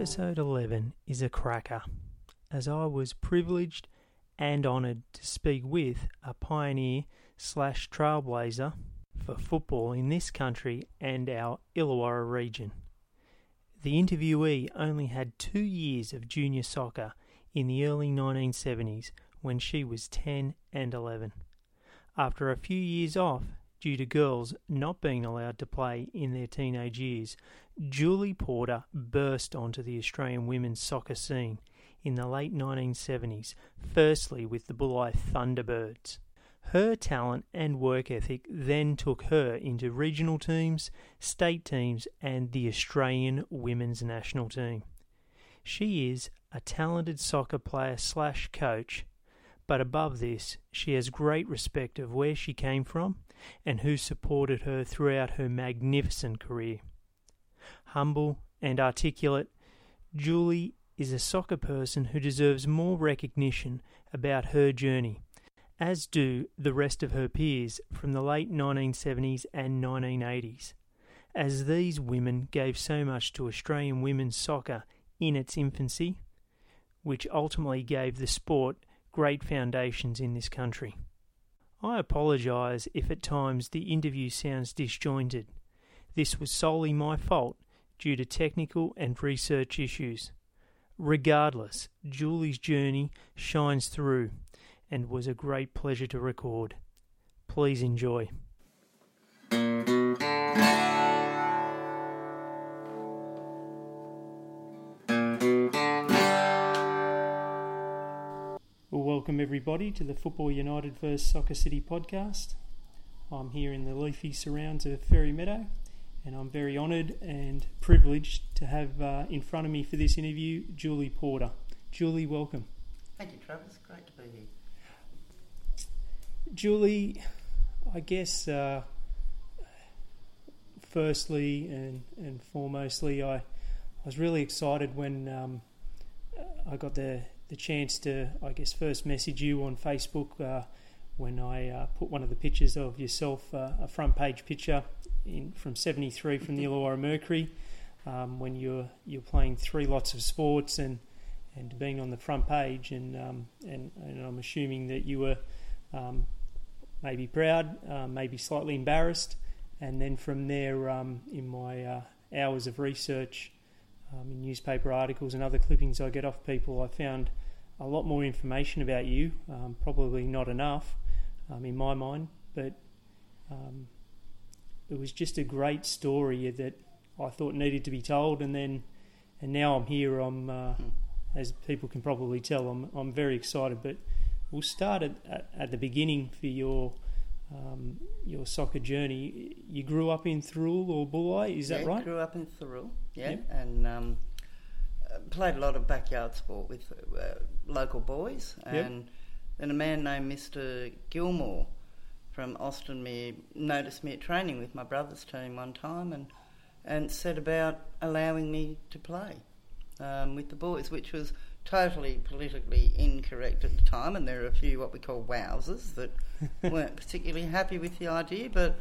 Episode 11 is a cracker, as I was privileged and honoured to speak with a pioneer slash trailblazer for football in this country and our Illawarra region. The interviewee only had two years of junior soccer in the early 1970s when she was 10 and 11. After a few years off, due to girls not being allowed to play in their teenage years, Julie Porter burst onto the Australian women's soccer scene in the late 1970s, firstly with the Bulli Thunderbirds. Her talent and work ethic then took her into regional teams, state teams, and the Australian women's national team. She is a talented soccer player slash coach, but above this, she has great respect of where she came from and who supported her throughout her magnificent career. Humble and articulate, Julie is a soccer person who deserves more recognition about her journey, as do the rest of her peers from the late 1970s and 1980s, as these women gave so much to Australian women's soccer in its infancy, which ultimately gave the sport great foundations in this country. I apologise if at times the interview sounds disjointed. This was solely my fault due to technical and research issues. Regardless, Julie's journey shines through and was a great pleasure to record. Please enjoy. Well, welcome everybody to the Football United vs Soccer City podcast. I'm here in the leafy surrounds of Ferry Meadow, and I'm very honoured and privileged to have uh, in front of me for this interview Julie Porter. Julie, welcome. Thank you, Travis. Great to be here. Julie, I guess uh, firstly and, and foremostly, I, I was really excited when um, I got the the chance to, I guess, first message you on Facebook uh, when I uh, put one of the pictures of yourself, uh, a front page picture in, from '73 from the Illawarra Mercury, um, when you're you're playing three lots of sports and and being on the front page, and um, and, and I'm assuming that you were um, maybe proud, uh, maybe slightly embarrassed, and then from there, um, in my uh, hours of research. Um, in newspaper articles and other clippings I get off people, I found a lot more information about you. Um, probably not enough in my mind, but um, it was just a great story that I thought needed to be told. And then, and now I'm here. I'm, uh, as people can probably tell, I'm I'm very excited. But we'll start at, at, at the beginning for your. Um, your soccer journey. You grew up in Thirroul or Bulli, is that yeah, right? grew up in Thirroul, yeah, Yep. and um, played a lot of backyard sport with uh, local boys. Yep. And then a man named Mr. Gilmore from Austinmer noticed me at training with my brother's team one time and, and said about allowing me to play um, with the boys, which was totally politically incorrect at the time. And there are a few what we call wowsers that weren't particularly happy with the idea, but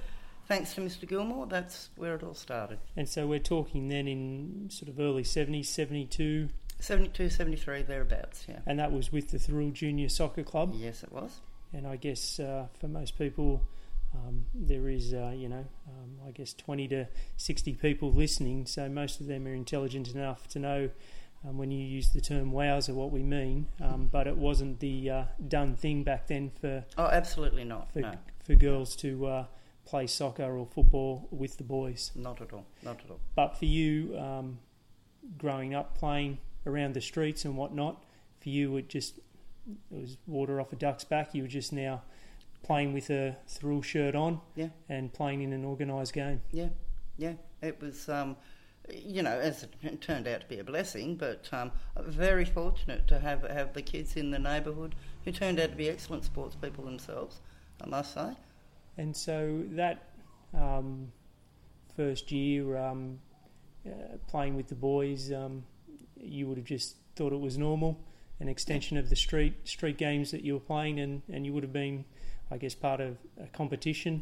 thanks to Mr. Gilmore, that's where it all started. And so we're talking then in sort of early 70s, 72, 72, 73, thereabouts, yeah. and that was with the Thirroul Junior Soccer Club. Yes, it was. And I guess uh, for most people, um, there is, uh, you know, um, I guess 20 to 60 people listening, so most of them are intelligent enough to know um, when you use the term wowser what we mean, um, but it wasn't the uh, done thing back then for, Oh, absolutely not. for, No, for girls to uh, play soccer or football with the boys. not at all. Not at all. But for you, um, growing up playing around the streets and whatnot, for you it just it was water off a duck's back. You were just now playing with a Thirroul shirt on Yeah. and playing in an organised game. Yeah, yeah. It was, um, you know, as it turned out to be a blessing, but um, very fortunate to have have the kids in the neighbourhood who turned out to be excellent sports people themselves. I must say. And so that um, first year um, uh, playing with the boys, um, you would have just thought it was normal, an extension of the street street games that you were playing, and, and you would have been, I guess, part of a competition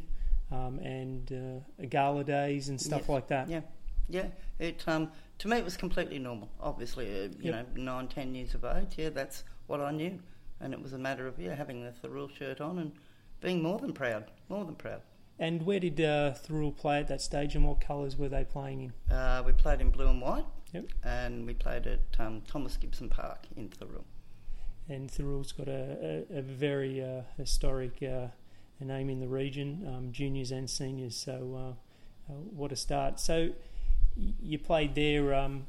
um, and uh, gala days and stuff like that. Yeah, Yeah, it um, to me it was completely normal. Obviously, uh, you Yep. know, nine, ten years of age. Yeah, that's what I knew, and it was a matter of yeah having the Thirroul shirt on and being more than proud, more than proud. And where did uh, play at that stage, and what colours were they playing in? Uh, we played in blue and white, Yep. and we played at um, Thomas Gibson Park in Thirroul. And Thirroul's got a, a, a very uh, historic uh, name in the region, um, juniors and seniors. So, uh, uh, what a start! So, y- you played there, um,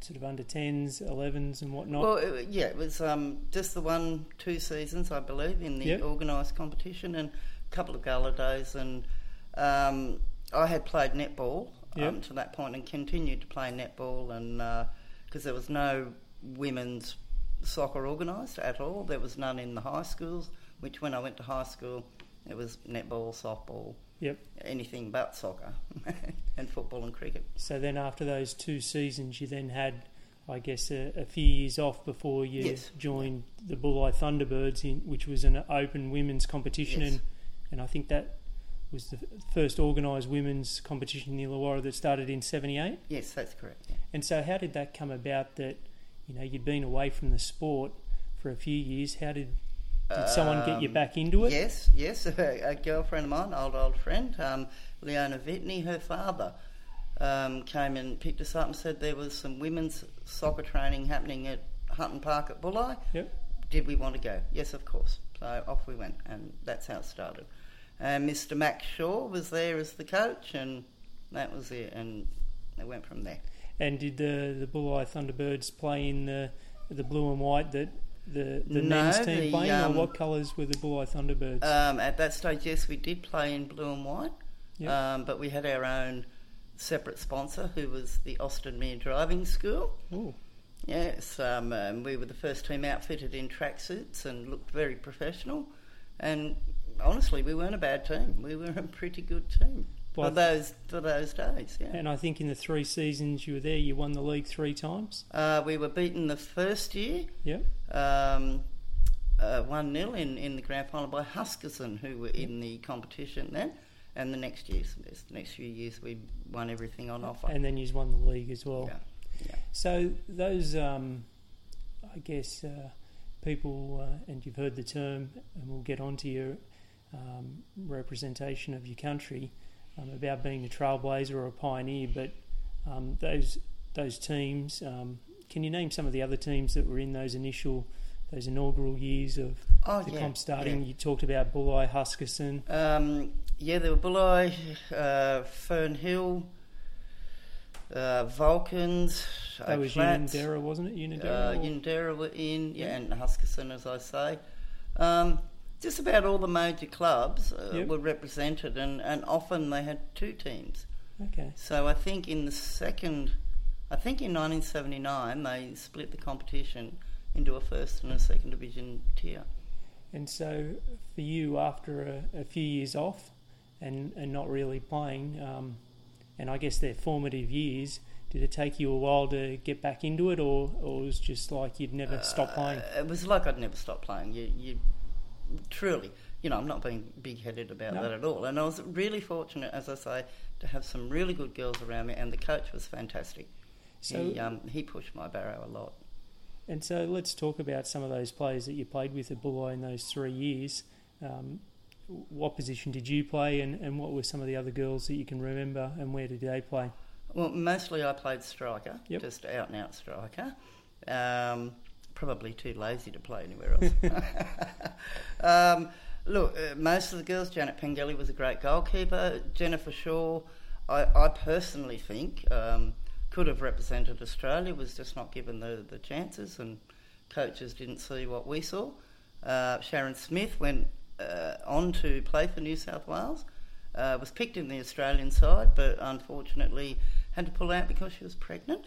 sort of under tens, elevens, and whatnot. Well, it, yeah, it was um, just the one, two seasons, I believe, in the Yep. organised competition and a couple of gala days. And um, I had played netball Yep. um, to that point and continued to play netball, and because there was no women's soccer organised at all, there was none in the high schools. Which, when I went to high school, it was netball, softball, Yep. anything but soccer, and football and cricket. So then, after those two seasons, you then had, I guess, a, a few years off before you Yes. joined the Bulli Thunderbirds, in, which was an open women's competition, Yes. and and I think that was the first organised women's competition in the Illawarra that started in '78. Yes, that's correct. yeah. And so, how did that come about? That you know you'd been away from the sport for a few years. How did did someone get you Um, back into it? Yes, yes. A, a girlfriend of mine, old old friend, um, Leona Vitney, her father, um, came and picked us up and said there was some women's soccer training happening at Hutton Park at Bulli. Yep. Did we want to go? Yes, of course. So off we went, and that's how it started. And Mr. Max Shaw was there as the coach, and that was it. And it went from there. And did the the Bulli Thunderbirds play in the the blue and white that the the No, men's team the, playing, um, or what colours were the Bulli Thunderbirds? Um, at that stage, yes, we did play in blue and white, Yep. um, but we had our own separate sponsor, who was the Austinmer Driving School. Ooh. Yes, um, um, we were the first team outfitted in tracksuits and looked very professional. And honestly, we weren't a bad team. We were a pretty good team Well, for those for those days. Yeah. And I think in the three seasons you were there, you won the league three times. Uh, we were beaten the first year, Yep. um, uh, 1 0 in, in the grand final by Huskisson, who were in the competition then. And the next years, the next few years, we won everything on offer. And then you won the league as well. yeah, yeah. So those, um, I guess, uh, people, uh, and you've heard the term, and we'll get onto your um, representation of your country um, about being a trailblazer or a pioneer. But um, those those teams, um, can you name some of the other teams that were in those initial, those inaugural years of Oh, the yeah, comp starting? You talked about Bulli, Huskisson. Um, yeah, there were Bulli, uh, Fern Hill, uh, Vulcans, That was Unanderra, wasn't it? uh, Unanderra. or- Unanderra were in, yeah, and Huskisson, as I say. Um, just about all the major clubs uh, Yep. were represented, and, and often they had two teams. okay. So I think in the second, I think in 1979 they split the competition into a first and a second division tier. And so, for you, after a, a few years off and, and not really playing, um, and I guess they're formative years, did it take you a while to get back into it, or, or it was just like you'd never stop playing? Uh, it was like I'd never stop playing. You, you truly, you know, I'm not being big-headed about No. that at all. And I was really fortunate, as I say, to have some really good girls around me, and the coach was fantastic. So, he um, he pushed my barrow a lot. and so let's talk about some of those players that you played with at Bulli in those three years. Um, what position did you play, and, and what were some of the other girls that you can remember, and where did they play? Well, mostly I played striker, Yep. just out and out striker. Um, probably too lazy to play anywhere else. um, look, uh, most of the girls, Janet Pengelly was a great goalkeeper. Jennifer Shaw, I, I personally think, um, could have represented Australia, was just not given the, the chances, and coaches didn't see what we saw. Uh, Sharon Smith went uh, on to play for New South Wales. Uh, was picked in the Australian side, but unfortunately had to pull out because she was pregnant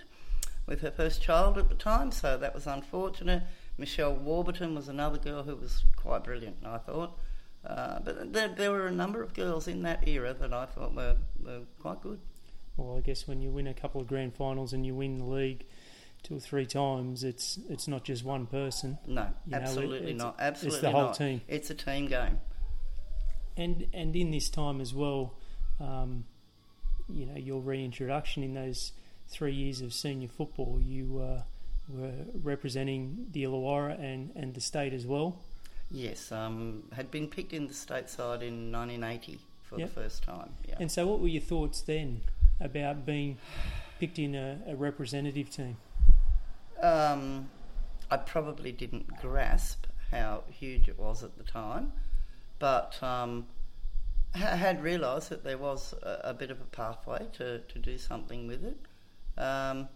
with her first child at the time, so that was unfortunate. Michelle Warburton was another girl who was quite brilliant, I thought. Uh, but there, there were a number of girls in that era that I thought were, were quite good. Well, I guess when you win a couple of grand finals and you win the league two or three times, it's it's not just one person. No, You know, absolutely it's- not. Absolutely it's the whole not. team. It's a team game. And and in this time as well, um, you know your reintroduction in those three years of senior football. You uh, were representing the Illawarra and, and the state as well. Yes, um, had been picked in the state side in 1980 for Yep. the first time. Yeah. And so, what were your thoughts then about being picked in a, a representative team? Um, I probably didn't grasp how huge it was at the time, but um, ha- had realised that there was a, a bit of a pathway to, to do something with it. Um,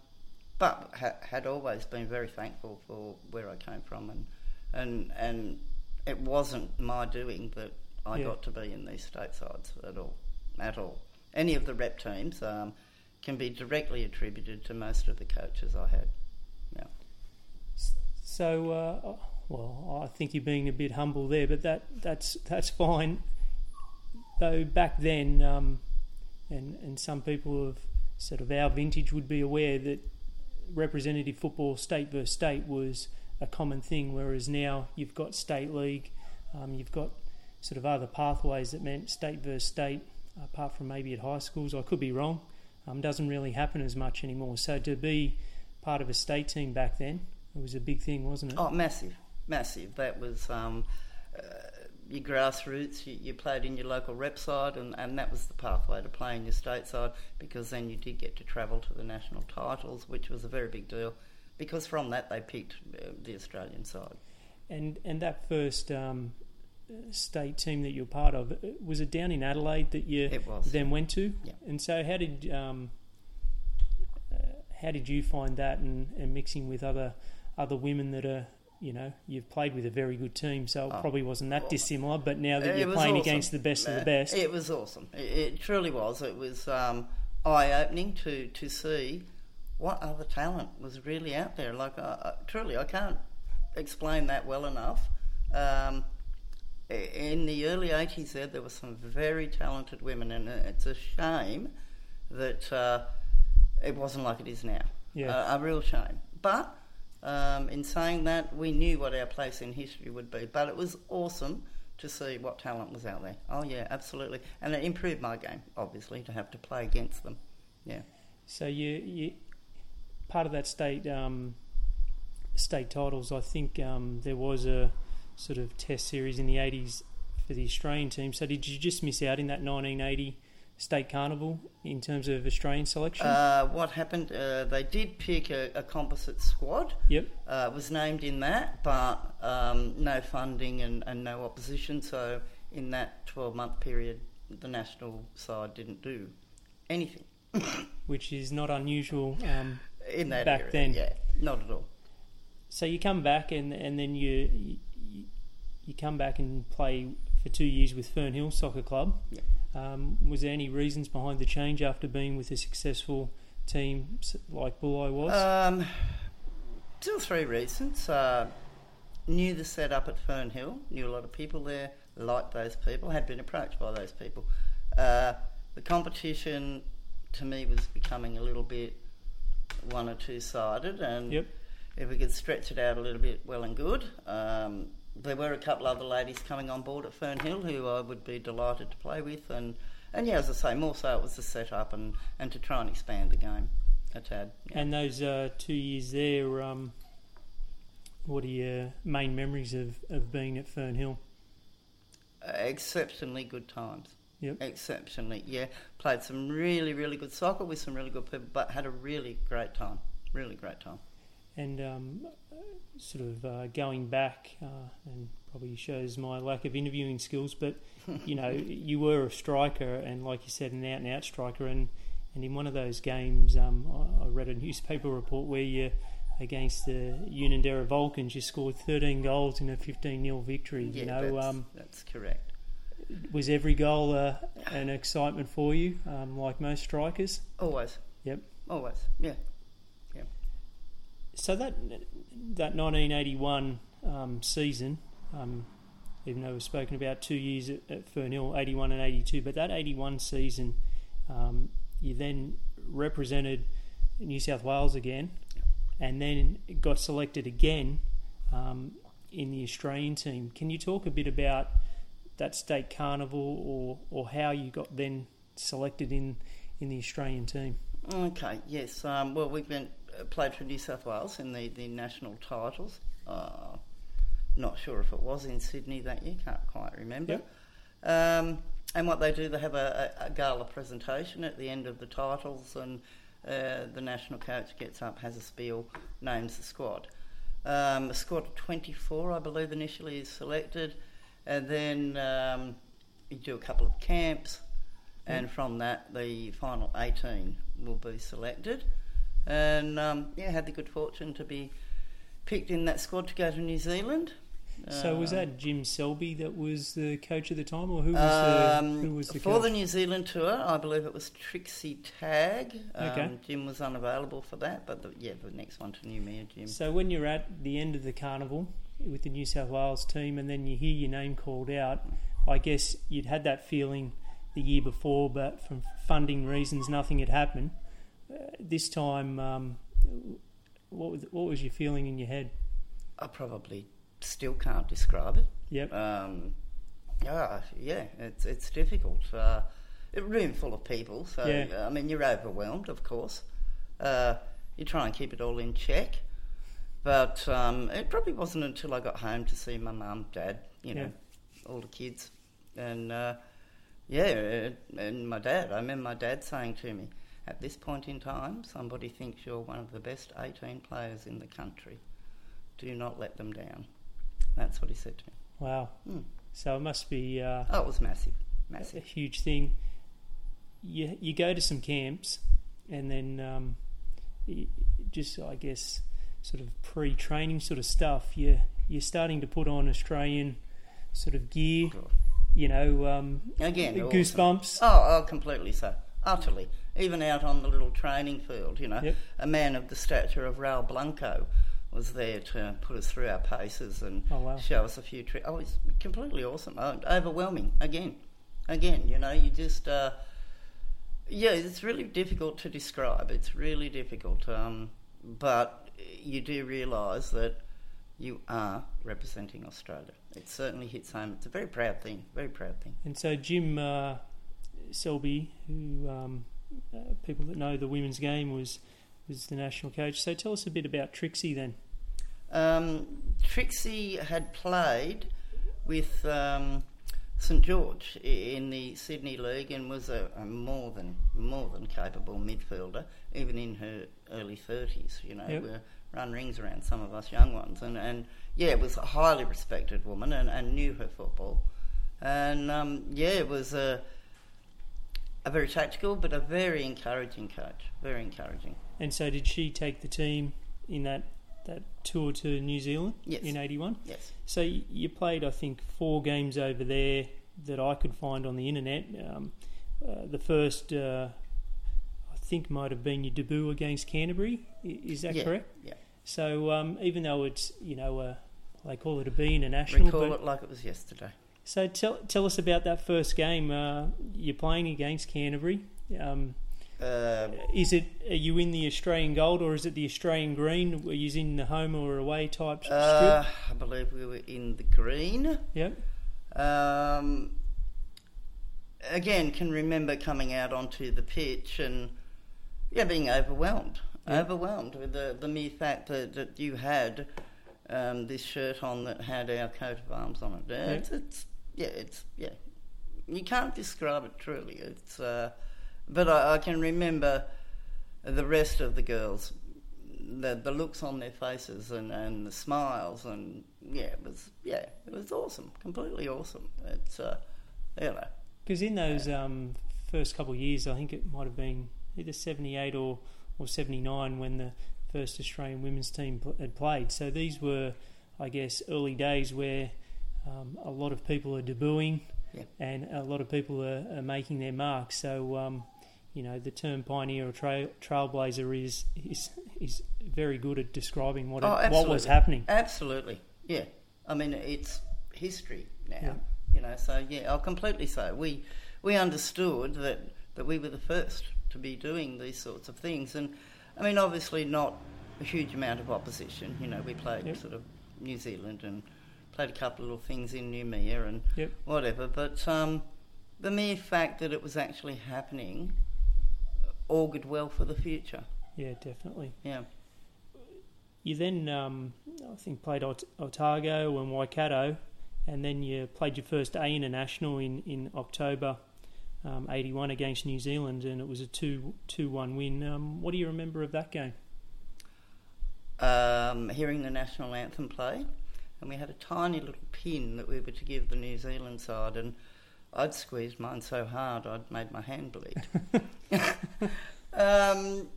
but ha- had always been very thankful for where I came from, and and and it wasn't my doing that I Yeah. got to be in these statesides at all, at all. Any of the rep teams um, can be directly attributed to most of the coaches I had. Yeah. So, uh, well, I think you're being a bit humble there, but that that's that's fine. Though back then, um, and and some people of sort of our vintage would be aware that representative football, state versus state, was a common thing. Whereas now you've got state league, um, you've got sort of other pathways that meant state versus state. Apart from maybe at high schools, I could be wrong. Um, doesn't really happen as much anymore. So to be part of a state team back then, it was a big thing, wasn't it? Oh, massive, massive. That was um, uh, your grassroots. You, you played in your local rep side, and, and that was the pathway to play in your state side because then you did get to travel to the national titles, which was a very big deal. Because from that they picked uh, the Australian side. And and that first um, state team that you're part of uh, was it down in Adelaide that you It was. then went to? Yeah. And so how did um, uh, how did you find that and, and mixing with other other women that are you know you've played with a very good team, so it Oh. probably wasn't that Well, dissimilar. But now that you're playing awesome. against the best of the best, It was awesome. It, it truly was. It was um, eye opening to, to see what other talent was really out there. Like, uh, truly, I can't explain that well enough. Um, in the early 80s, there, there were some very talented women, and it's a shame that uh, it wasn't like it is now. Yeah. A, a real shame. But um, in saying that, we knew what our place in history would be. But it was awesome to see what talent was out there. Oh, yeah, absolutely. And it improved my game, obviously, to have to play against them. Yeah. So you, you part of that state um, state titles. I think um, there was a sort of test series in the eighties for the Australian team. So did you just miss out in that 1980 state carnival in terms of Australian selection? Uh, what happened? Uh, they did pick a, a composite squad. yep. Uh, was named in that, but um, no funding and, and no opposition. So in that 12 month period, the national side didn't do anything Which is not unusual. Um, in that Back area. then. Yeah, not at all. so you come back and and then you, you you come back and play for two years with Fernhill Soccer Club. Yeah. Um, was there any reasons behind the change after being with a successful team like Bulli was? Um, two or three reasons. Uh, knew the setup at Fernhill, knew a lot of people there, liked those people, had been approached by those people. Uh, the competition to me was becoming a little bit one or two sided, and Yep. if we could stretch it out a little bit, well and good. Um, there were a couple other ladies coming on board at Fernhill who I would be delighted to play with, and, and yeah, as I say, more so it was the setup and, and to try and expand the game a tad. yeah. And those uh, two years there, um, what are your main memories of, of being at Fernhill? Uh, exceptionally good times. Yep. Exceptionally, yeah. Played some really, really good soccer with some really good people, but had a really great time. Really great time. And um, sort of uh, going back, uh, and probably shows my lack of interviewing skills, but you know, you were a striker, and like you said, an out and out striker. And, and in one of those games, um, I, I read a newspaper report where you, against the Unanderra Vulcans, you scored 13 goals in a 15 0 victory. Yeah, you know, that's, um, that's correct. was every goal uh, an excitement for you, um, like most strikers? Always. Yep. Always. Yeah. So that that 1981 um, season, um, even though we've spoken about two years at, at Fernhill, 81 and 82, but that 81 season, um, you then represented New South Wales again, and then got selected again um, in the Australian team. Can you talk a bit about that state carnival, or or how you got then selected in in the Australian team. Okay, yes. Um, well, we've uh, played for New South Wales in the, the national titles. Uh, not sure if it was in Sydney that year. Can't quite remember. Um, and what they do, they have a, a, gala presentation at the end of the titles, and uh, the national coach gets up, has a spiel, names the squad. Um, a squad of 24, I believe, initially is selected, and then um, you do a couple of camps, and from that, the final 18 will be selected. And um, yeah, had the good fortune to be picked in that squad to go to New Zealand. So was that Jim Selby that was the coach at the time, or who was the, um, who was the for coach? the New Zealand tour? I believe it was Trixie Tagg. Um, Okay. Jim was unavailable for that, but the, yeah, the next one to Noumea, Jim. So when you're at the end of the carnival with the New South Wales team, and then you hear your name called out, I guess you'd had that feeling the year before, but from funding reasons, nothing had happened. This time, um, what was what was your feeling in your head? I probably still can't describe it. Yep. Um, ah, yeah, it's it's difficult. Uh, a room full of people, so Yeah. I mean you're overwhelmed, of course. Uh, you try and keep it all in check, but um, it probably wasn't until I got home to see my mum, dad, you know, all the kids, and uh, yeah, and my dad. I remember my dad saying to me, "At this point in time, somebody thinks you're one of the best 18 players in the country. Do not let them down." That's what he said to me. Wow. Hmm. So it must be uh, Oh, it was massive, a massive. huge thing. You you go to some camps, and then um, just I guess sort of pre-training sort of stuff. You you're starting to put on Australian sort of gear. You know, um, Again, awesome. goosebumps. Oh, oh, completely so, utterly. Even out on the little training field, you know, Yep. a man of the stature of Raul Blanco was there to put us through our paces and Oh, wow. show us a few tricks. Oh, it's completely awesome, oh, overwhelming. Again, again, you know, you just. Uh, yeah, it's really difficult to describe. It's really difficult. Um, but you do realise that you are representing Australia. It certainly hits home. It's a very proud thing. Very proud thing. And so Jim uh, Selby, who um, uh, people that know the women's game was was the national coach. So tell us a bit about Trixie then. Um, Trixie had played with um, St George in the Sydney League and was a, a more than more than capable midfielder, even in her early thirties. You know, Yep. we run rings around some of us young ones, and, and yeah, was a highly respected woman and, and knew her football, and um, yeah, it was a a very tactical but a very encouraging coach. Very encouraging. And so did she take the team in that that tour to New Zealand Yes. in '81? Yes. So you played, I think, four games over there that I could find on the internet. Um, uh, the first, uh, I think, might have been your debut against Canterbury. Is that Yeah, correct? yeah. So um, even though it's you know a, they call it a B international, Recall but it like it was yesterday. So tell tell us about that first game. Uh, you're playing against Canterbury. Um, Uh, is it are you in the Australian gold or is it the Australian green? Were you in the home or away type strip? Uh, I believe we were in the green. Yep. Um, again, can remember coming out onto the pitch and yeah, being overwhelmed, Yeah. overwhelmed with the the mere fact that, that you had um, this shirt on that had our coat of arms on it. It's, it's yeah, it's yeah. You can't describe it truly. It's uh, but I, I can remember the rest of the girls the the looks on their faces and, and the smiles and yeah it was yeah it was awesome completely awesome it's uh you know Because in those um, first couple of years, I think it might have been either 78 or, or 79 when the first Australian women's team pl- had played. So these were, I guess, early days where um, a lot of people are debuting and a lot of people are, are making their mark. So, um, you know, the term pioneer or trail, trailblazer is, is, is very good at describing what, Oh, it, what was happening. absolutely yeah I mean it's history now Yeah. you know so yeah I'll completely say we we understood that that we were the first to be doing these sorts of things and I mean obviously not a huge amount of opposition you know we played Yep. sort of New Zealand and played a couple of little things in Noumea and Yep. whatever. But um, the mere fact that it was actually happening augured well for the future. Yeah, definitely. Yeah. You then, um, I think, played Ot- Otago and Waikato, and then you played your first A international in in October. Um, 81 against New Zealand, and it was a 2 2 1 win. Um, what do you remember of that game? Um, hearing the national anthem play, and we had a tiny little pin that we were to give the New Zealand side, and I'd squeezed mine so hard I'd made my hand bleed. um,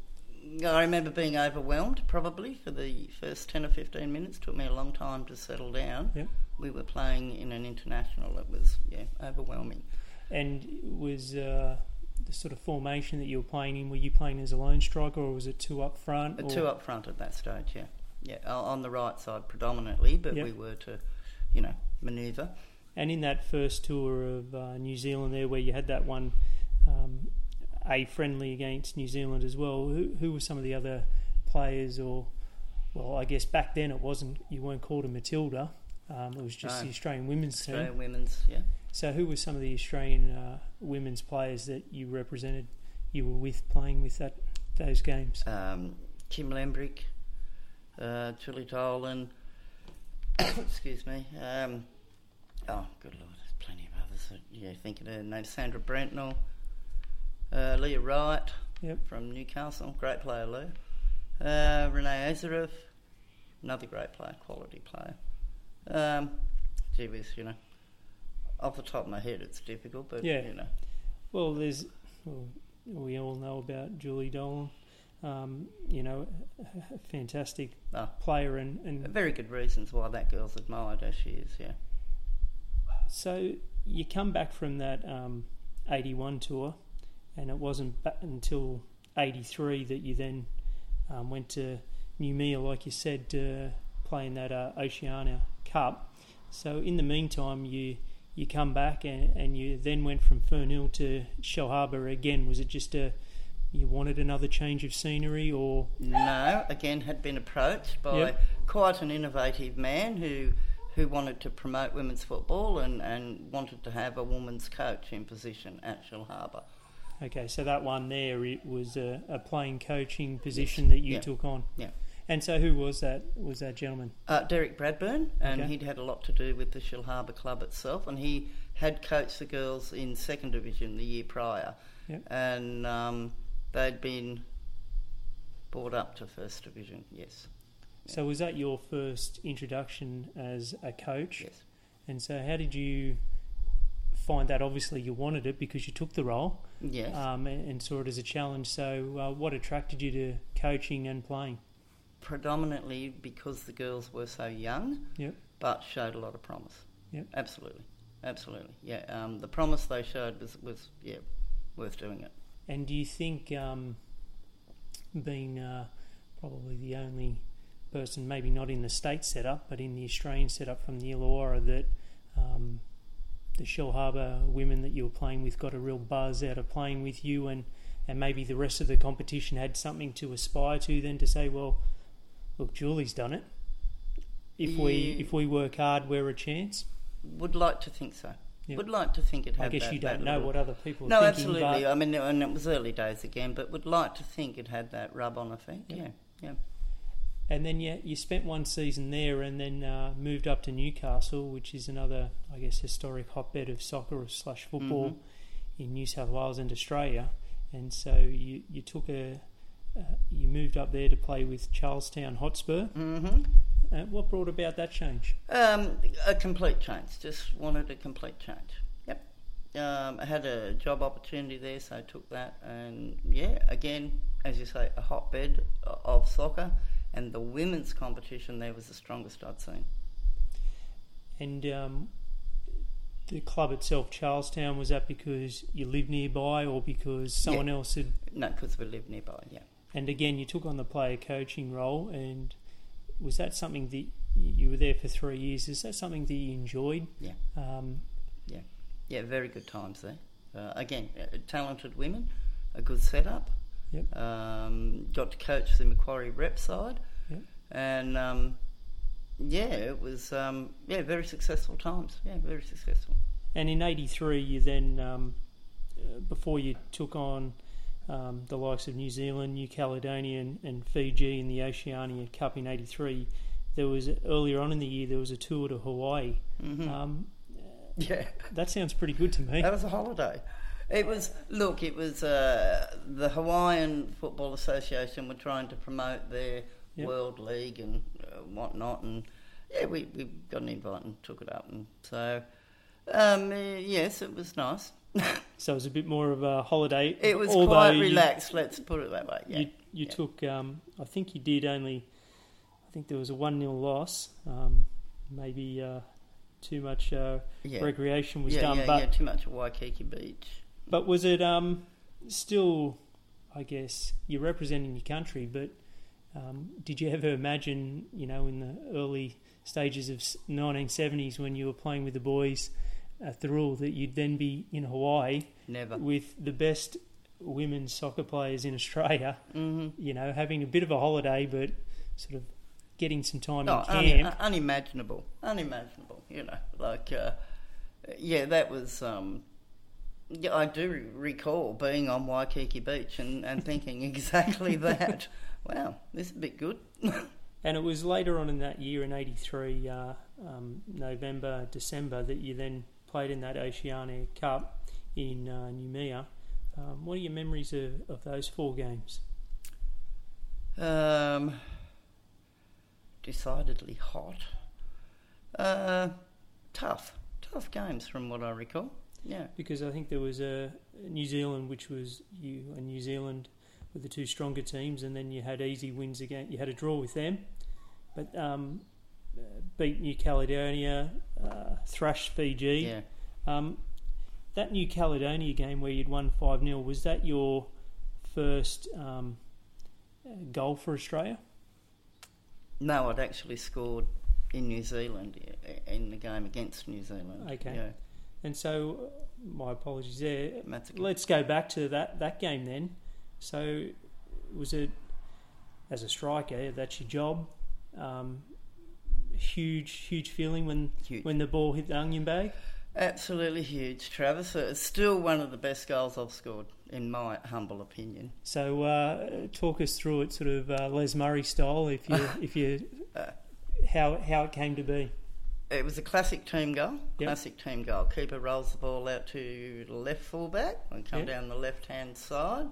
I remember being overwhelmed probably for the first 10 or 15 minutes. took me a long time to settle down. Yep. We were playing in an international. It was, yeah, overwhelming. And was uh, the sort of formation that you were playing in, were you playing as a lone striker or was it two up front? Or- Two up front at that stage, yeah. Yeah, on the right side predominantly, but Yep. we were to, you know, manoeuvre. And in that first tour of uh, New Zealand, there where you had that one um, a friendly against New Zealand as well, who, who were some of the other players? Or, well, I guess back then it wasn't you weren't called a Matilda. Um, it was just No. the Australian women's team. Australian women's, yeah. So, who were some of the Australian uh, women's players that you represented? You were with playing with that those games. um, Kim Lembrick, uh, Julie Dolan, excuse me. Um, oh, good lord, there's plenty of others. That, yeah, thinking of her name, Sandra Brentnell, uh, Leah Wright Yep. from Newcastle, great player, Lou. Uh, Renee Azarev, another great player, quality player. Um, gee whiz, you know, off the top of my head, it's difficult, but Yeah. you know, Well, there's well, we all know about Julie Dolan. Um, you know, a- fantastic Ah. player, and, and very good reasons why that girl's admired as she is. Yeah. So you come back from that um, 81 tour, and it wasn't until 83 that you then um, went to Noumea, like you said, uh, playing that uh, Oceania Cup. So in the meantime, you you come back and, and you then went from Fernhill to Shell Harbour again. Was it just a you wanted another change of scenery, or No, again, had been approached by Yep. quite an innovative man who who wanted to promote women's football and, and wanted to have a woman's coach in position at Shell Harbour. okay? So that one there it was a, a playing coaching position that you took on. Yeah. And so who was that? Was that gentleman? Uh, Derek Bradburn, and Okay. he'd had a lot to do with the Shell Harbour club itself, and he had coached the girls in second division the year prior, Yep. and um, they'd been brought up to first division. Yes, So was that your first introduction as a coach? yes. And so how did you find that? Obviously, you wanted it because you took the role Yes. um, and, and saw it as a challenge. So uh, what attracted you to coaching and playing? predominantly because the girls were so young, Yep. but showed a lot of promise. Yep. Absolutely, absolutely. Yeah, um, the promise they showed was, was yeah worth doing it. And do you think, um, being uh, probably the only person, maybe not in the state setup, but in the Australian setup from the Illawarra, that um, the Shell Harbour women that you were playing with got a real buzz out of playing with you, and, and maybe the rest of the competition had something to aspire to, then to say, well, look, Julie's done it. If we if we work hard, we're a chance. Would like to think so. Yep. Would like to think it had. I guess that, you don't know little- what other people No, thinking, absolutely. but I mean, and it was early days again, but would like to think it had that rub-on effect. Yep. Yeah, yeah. And then yeah, you spent one season there, and then uh, moved up to Newcastle, which is another, I guess, historic hotbed of soccer or slash football Mhm. in New South Wales and Australia. And so you you took a uh, you moved up there to play with Charlestown Hotspur. hmm Uh, what brought about that change? Um, a complete change. Just wanted a complete change. Yep. Um, I had a job opportunity there, so I took that. And yeah, again, as you say, a hotbed of soccer, and the women's competition there was the strongest I'd seen. And um, the club itself, Charlestown, was that because you lived nearby, or because someone else had No, because we live nearby. Yeah. And again, you took on the player coaching role, and was that something that you were there for three years? Is that something that you enjoyed? Yeah. Um, Yeah, very good times there. Uh, again, uh, talented women, a good setup. Yep. Um, got to coach the Macquarie rep side. Yep. And um, yeah, it was um, yeah very successful times. Yeah, very successful. and in '83, you then, um, uh, before you took on um, the likes of New Zealand, New Caledonia, and, and Fiji in the Oceania Cup in '83. There was earlier on in the year there was a tour to Hawaii. Mhm. Um, yeah. that sounds pretty good to me. That was a holiday. It was look. It was uh, the Hawaiian Football Association were trying to promote their Yep. World League and uh, whatnot, and yeah, we, we got an invite and took it up, and so um, yes, it was nice. So it was a bit more of a holiday. It was although quite you- relaxed. Let's put it that way. Yeah. You, you yeah. took, um, I think you did only, I think there was a 1 0 loss. Um, maybe uh, too much uh, yeah. recreation was yeah, done. yeah, but, yeah, too much at Waikiki Beach. but was it um, still, I guess, you're representing your country, but um, did you ever imagine, you know, in the early stages of 1970s when you were playing with the boys at the rule that you'd then be in Hawaii Never. with the best women's soccer players in Australia? hmm you know, having a bit of a holiday, but sort of getting some time No, in camp. unimaginable, unimaginable. You know, like uh, yeah, that was. Um, yeah, I do recall being on Waikiki Beach and, and thinking exactly that. Wow, this is a bit good. and it was later on in that year, in '83, uh, um, November, December, that you then played in that Oceania Cup in uh, Noumea. Um, what are your memories of, of those four games? Um, decidedly hot. Uh, tough, tough games from what I recall. Yeah. Because I think there was a New Zealand, which was you and New Zealand were the two stronger teams, and then you had easy wins again. You had a draw with them, but um, beat New Caledonia, uh, thrashed Fiji. Yeah. Um, that New Caledonia game where you'd won 5 0, was that your first um, goal for Australia? No, I'd actually scored in New Zealand in the game against New Zealand. Okay. Yeah. And so, uh, my apologies there. Let's go back to that, that game then. So, was it as a striker, that's your job? Um, huge, huge feeling when, Huge. when the ball hit the onion bag? Absolutely huge, Travis. It's still one of the best goals I've scored, in my humble opinion. So, uh, talk us through it, sort of uh, Les Murray style, if you, if you, Uh, how how it came to be. It was a classic team goal. Yep. Classic team goal. Keeper rolls the ball out to left fullback and come Yep. down the left hand side.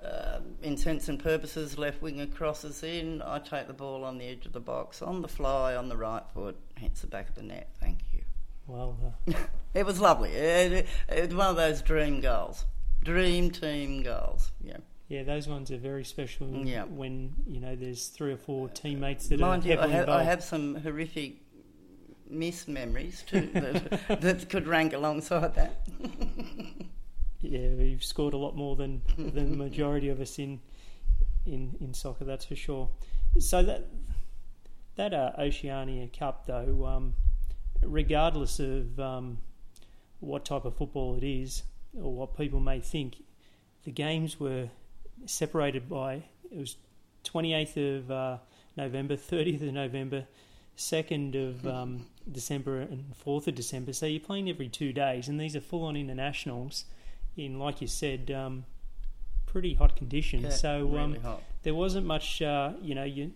Um, intents and purposes, left winger crosses in. I take the ball on the edge of the box, on the fly, on the right foot, hits the back of the net. Thank you. Well, uh, It was lovely. It, it, it was one of those dream goals. Dream team goals. Yeah. yeah, those ones are very special. Yeah. When you know there's three or four teammates that Mind are you, I have. I have some horrific mismemories too that, that could rank alongside that. Yeah, you've scored a lot more than than the majority of us in in in soccer. That's for sure. So that that uh, Oceania Cup, though, um, regardless of um, what type of football it is or what people may think, the games were separated by it was 28th of uh, November, 30th of November, 2nd of um, December, and 4th of December. So you're playing every two days, and these are full on internationals in, like you said, um, pretty hot conditions. Yeah, so um, really hot. there wasn't much, uh, you know, you.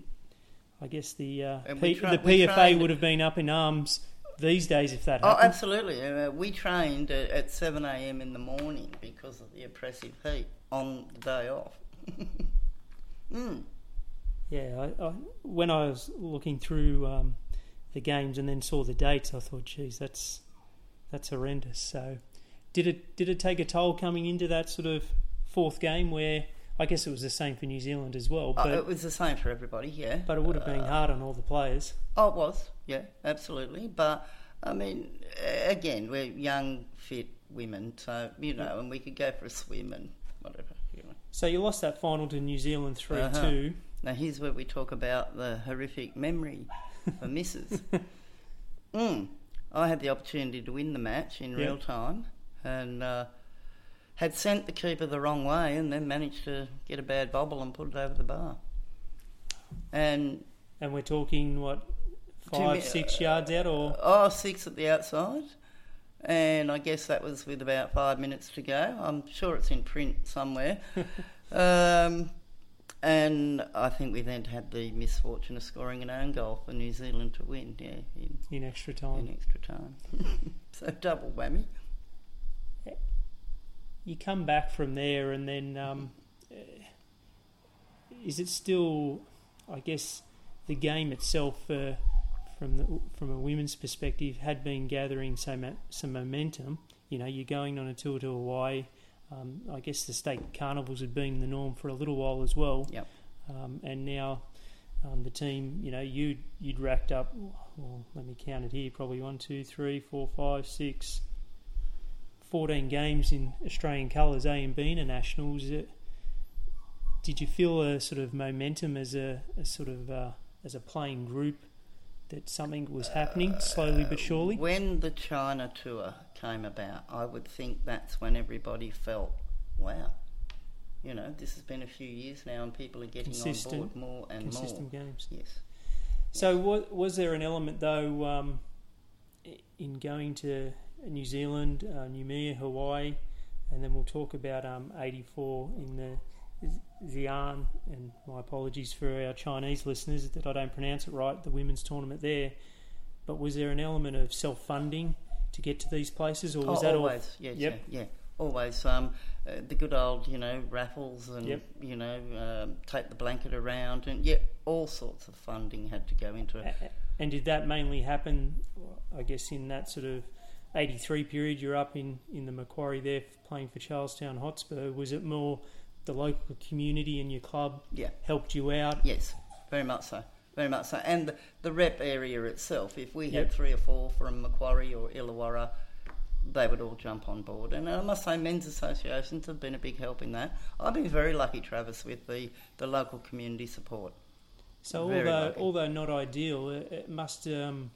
I guess the uh, P- tra- the PFA would have been up in arms these days if that Oh, happened. absolutely. Uh, we trained at, at 7 a.m. in the morning because of the oppressive heat on the day off. mm. Yeah, I, I, when I was looking through um, the games and then saw the dates, I thought, geez, that's that's horrendous. So, did it did it take a toll coming into that sort of fourth game where I guess it was the same for New Zealand as well, Oh, it was the same for everybody, yeah. but it would have been Uh, hard on all the players. Oh, it was, yeah, absolutely. But I mean, again, we're young, fit women, so you know, and we could go for a swim and whatever. You know. So you lost that final to New Zealand 3 Uh-huh. 2 Now here's where we talk about the horrific memory for misses. mm. I had the opportunity to win the match in Yep. real time, and uh, had sent the keeper the wrong way, and then managed to get a bad bobble and put it over the bar. And and we're talking what five mi- six yards out or oh, six at the outside, and I guess that was with about five minutes to go. I'm sure it's in print somewhere. um, and I think we then had the misfortune of scoring an own goal for New Zealand to win, yeah, in, in extra time. in extra time. so double whammy. You come back from there, and then um, uh, is it still, I guess, the game itself, uh, from the, from a women's perspective, had been gathering some some momentum. You know, you're going on a tour to Hawaii. Um, I guess the state carnivals had been the norm for a little while as well. Yep. Um, and now um, the team, you know, you you'd racked up. Well, let me count it here. Probably one, two, three, four, five, six. 14 games in Australian colours, A and B internationals. Uh, did you feel a sort of momentum as a, a sort of uh, as a playing group that something was happening slowly but surely? When the China tour came about, I would think that's when everybody felt, wow, you know, this has been a few years now and people are getting Consistent- on board more and Consistent more. games. Yes. So, wa- was there an element though um, in going to New Zealand, uh, Noumea, Hawaii, and then we'll talk about um, '84 in the Xi'an, and my apologies for our Chinese listeners that I don't pronounce it right. The women's tournament there, but was there an element of self-funding to get to these places, or was oh, that always, yes, Yep. yeah, yeah, always. Um, uh, the good old, you know, raffles and Yep. you know, um, take the blanket around, and yeah, all sorts of funding had to go into it. And did that mainly happen, I guess, in that sort of 83 period? You're up in, in the Macquarie there playing for Charlestown Hotspur. Was it more the local community and your club Yeah. helped you out? Yes, very much so. Very much so. And the, the rep area itself, if we had three or four from Macquarie or Illawarra, they would all jump on board. And I must say, men's associations have been a big help in that. I've been very lucky, Travis, with the, the local community support. So Very although lucky. although not ideal, it, it must, um,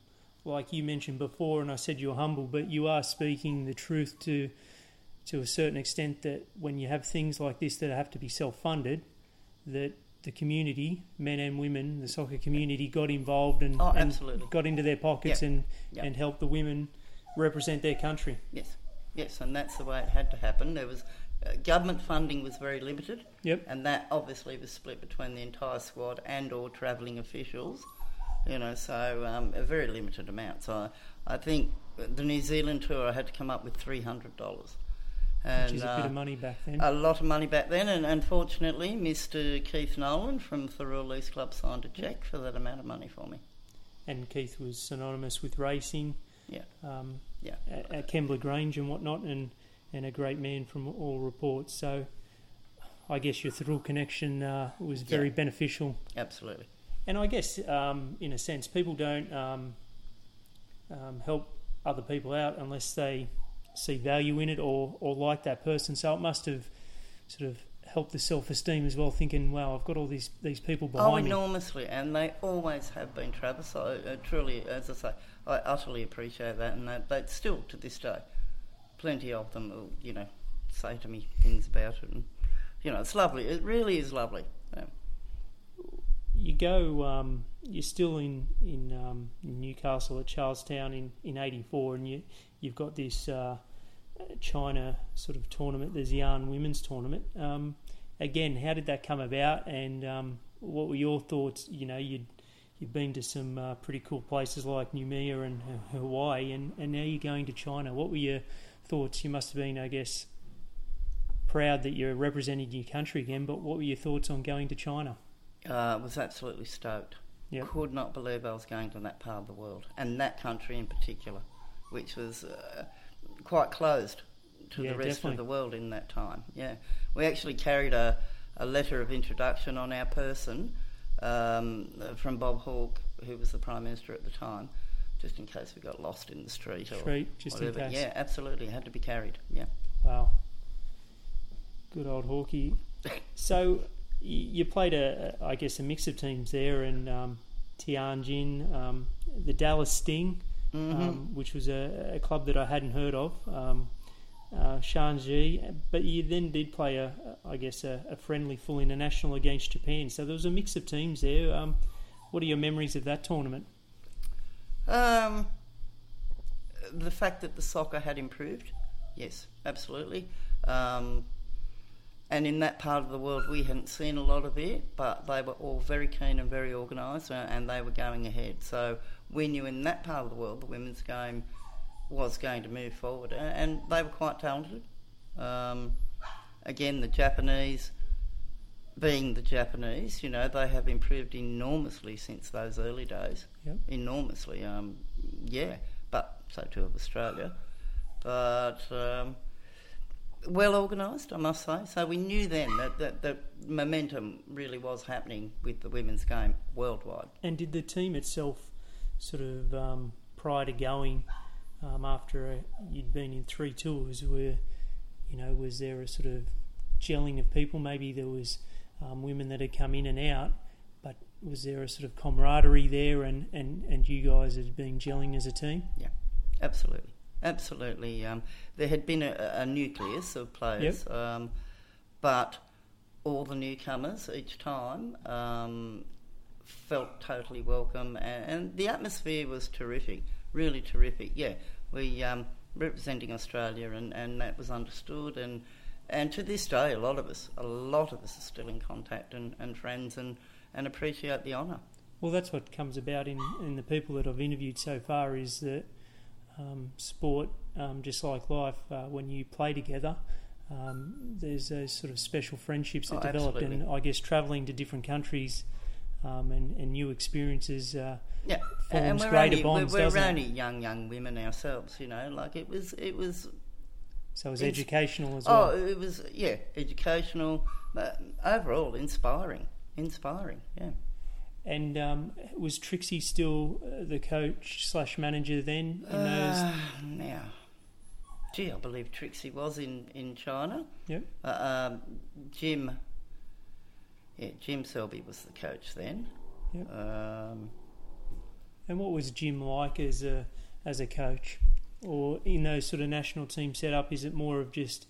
like you mentioned before, and I said you're humble, but you are speaking the truth to to a certain extent that when you have things like this that have to be self-funded, that the community, men and women, the soccer community, got involved and, Oh, and got into their pockets and Yep. and helped the women represent their country. Yes, yes, and that's the way it had to happen. There was uh, government funding was very limited, Yep. and that obviously was split between the entire squad and or travelling officials. You know, so um, a very limited amount. So I, I think the New Zealand tour I had to come up with three hundred dollars, and Which is a uh, bit of money back then. a lot of money back then. And unfortunately, Mr. Keith Nolan from Thirroul Leagues Club signed a cheque for that amount of money for me. and Keith was synonymous with racing. Yeah. Um, Yeah. At, at Kembla Grange and whatnot, and and a great man from all reports. So, I guess your Thirroul connection uh, was very Yeah. beneficial. Absolutely. And I guess, um, in a sense, people don't um, um, help other people out unless they see value in it or, or like that person. So it must have sort of helped the self esteem as well, thinking, "Wow, I've got all these these people Oh, behind me." enormously, and they always have been, Travis. I uh, truly, as I say, I utterly appreciate that, and that, that still to this day, plenty of them will, you know, say to me things about it, and you know, it's lovely. It really is lovely. Yeah. You go. Um, you're still in in um, Newcastle at Charlestown in in '84, and you you've got this uh, China sort of tournament, the Xi'an Women's Tournament. Um, again, how did that come about, and um, what were your thoughts? You know, you'd you've been to some uh, pretty cool places like Noumea and uh, Hawaii, and, and now you're going to China. What were your thoughts? You must have been, I guess, proud that you're representing your country again. But what were your thoughts on going to China? Uh, was absolutely stoked. Yep. Could not believe I was going to that part of the world, and that country in particular, which was uh, quite closed to Yeah, the rest definitely. of the world in that time. Yeah, we actually carried a, a letter of introduction on our person um, from Bob Hawke, who was the Prime Minister at the time, just in case we got lost in the street or Street, just in whatever. case. Yeah, absolutely, it had to be carried. Yeah. Wow. Good old Hawkeye. So you played a, I guess, a mix of teams there, and um, Tianjin, um, the Dallas Sting, hmm um, which was a, a club that I hadn't heard of, um, uh, Shaanxi. But you then did play a, a- I guess, a, a friendly full international against Japan. So there was a mix of teams there. Um, what are your memories of that tournament? Um, the fact that the soccer had improved, yes, absolutely. Um, and in that part of the world, we hadn't seen a lot of it, but they were all very keen and very organised, uh, and they were going ahead. So we knew in that part of the world the women's game was going to move forward, and they were quite talented. Um, again, the Japanese, being the Japanese, you know, they have improved enormously since those early days. Yep. Enormously, um, yeah. But so too of Australia. But um, well organised, I must say. So we knew then that, that that momentum really was happening with the women's game worldwide. And did the team itself sort of um, prior to going um, after a, you'd been in three tours, were you know was there a sort of gelling of people? Maybe there was um, women that had come in and out, but was there a sort of camaraderie there, and, and, and you guys had been gelling as a team? Yeah, absolutely, absolutely. Um, there had been a, a nucleus of players, Yep. um, but all the newcomers each time um, felt totally welcome, and, and the atmosphere was terrific, really terrific. Yeah, we um, representing Australia, and, and that was understood, and and to this day, a lot of us, a lot of us are still in contact and, and friends, and, and appreciate the honour. Well, that's what comes about in, in the people that I've interviewed so far is that um, sport, um, just like life, uh, when you play together, um, there's those sort of special friendships that Oh, develop. And. I guess travelling to different countries um, and, and new experiences uh, Yeah, Forms and we're greater only, bonds, we're, we're doesn't it? only young, young women ourselves. You know, like it was, it was. so it was educational as well. Oh, well. it was yeah, educational, but overall inspiring, inspiring. Yeah. And um, was Trixie still uh, the coach slash manager then in those? Uh, now, gee, I believe Trixie was in in China. Yep. Uh, um, Jim. Yeah, Jim Selby was the coach then. Yep. Um, And what was Jim like as a as a coach, or in those sort of national team setup? Is it more of just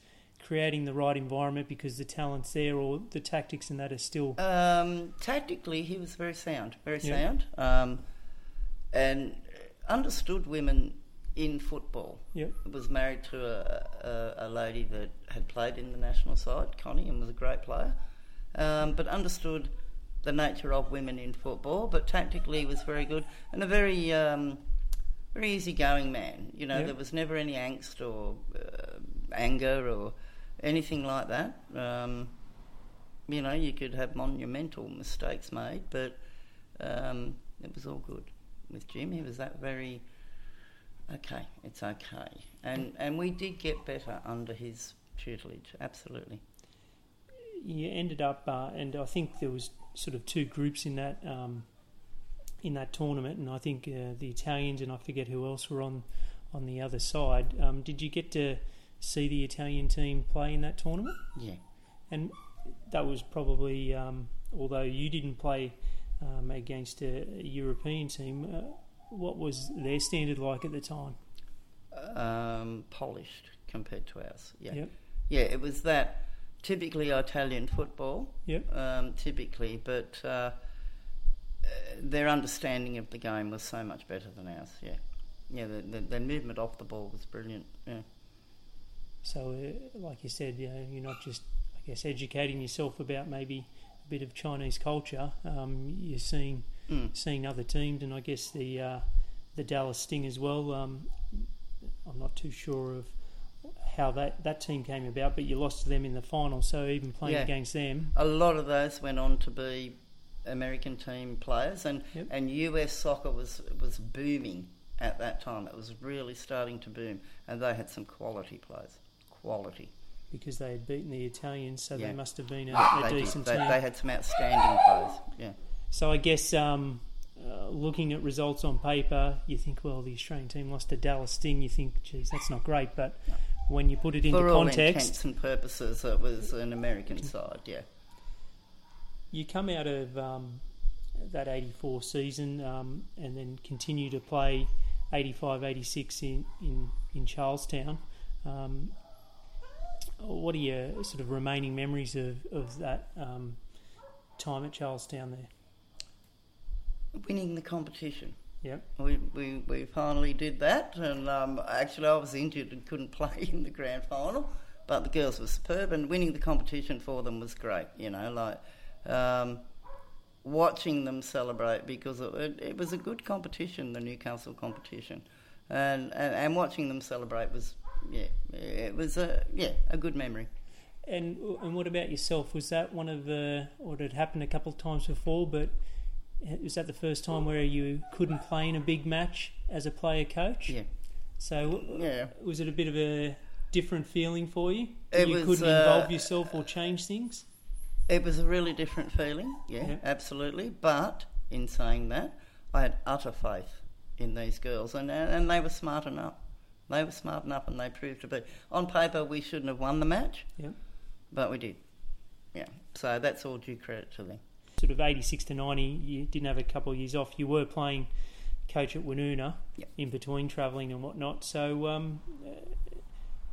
creating the right environment because the talent's there, or the tactics and that are still? Um, tactically, he was very sound, very Yeah. sound, um, and understood women in football. Yep. Was married to a, a, a lady that had played in the national side, Connie, and was a great player, um, but understood the nature of women in football. But tactically, was very good and a very um, very easygoing man. You know, there was never any angst or uh, anger or anything like that. Um, you know, you could have monumental mistakes made, but um, it was all good with Jim. He was that very okay. It's okay, and and we did get better under his tutelage. Absolutely. You ended up, uh, and I think there was sort of two groups in that um, in that tournament, and I think uh, the Italians and I forget who else were on on the other side. Um, did you get to see the Italian team play in that tournament? Yeah. And that was probably, um, although you didn't play um, against a, European team, uh, what was their standard like at the time? Um, polished compared to ours. Yeah. Yep. Yeah. It was that typically Italian football. Yep. um, typically, but uh, uh, their understanding of the game was so much better than ours. Yeah, yeah, the, the, their movement off the ball was brilliant. Yeah, So, uh, like you said, you know, you're not just, I guess, educating yourself about maybe a bit of Chinese culture. Um, you're seeing mm. seeing other teams, and I guess the uh, the Dallas Sting as well. Um, I'm not too sure of how that, that team came about, but you lost to them in the final. So even playing Yeah. against them, a lot of those went on to be American team players, and Yep. and US soccer was was booming at that time. It was really starting to boom, and they had some quality players. Quality. because they had beaten the Italians, so Yeah. they must have been a, a they, did. decent They, team. they had some outstanding players. Yeah. So I guess um, uh, looking at results on paper, you think, well, the Australian team lost to Dallas Sting. You think, geez, that's not great. But No. when you put it into For all context, intents and purposes, it was an American side. Yeah. you come out of um, that 84 season um, and then continue to play 85 86 in, in, in Charlestown. Um, what are your sort of remaining memories of, of that um, time at Charlestown there? winning the competition. Yep. We, we, we finally did that, and um, actually, I was injured and couldn't play in the grand final, but the girls were superb, and winning the competition for them was great. You know, like um, watching them celebrate because it, it was a good competition, the Newcastle competition, and, and, and watching them celebrate was yeah, it was a yeah a good memory. And and what about yourself? Was that one of the, or it had happened a couple of times before, but was that the first time where you couldn't play in a big match as a player coach? Yeah. So Yeah. was it a bit of a different feeling for you? It you was, couldn't uh, involve yourself or change things? It was a really different feeling, yeah, Yeah. absolutely. But in saying that, I had utter faith in these girls, and and they were smart enough. They were smart enough, and they proved to be. On paper, we shouldn't have won the match, Yep. but we did. Yeah, so that's all due credit to them. Sort of 86 to 90, you didn't have a couple of years off. You were playing coach at Woonona Yep. in between travelling and whatnot. So, um, uh,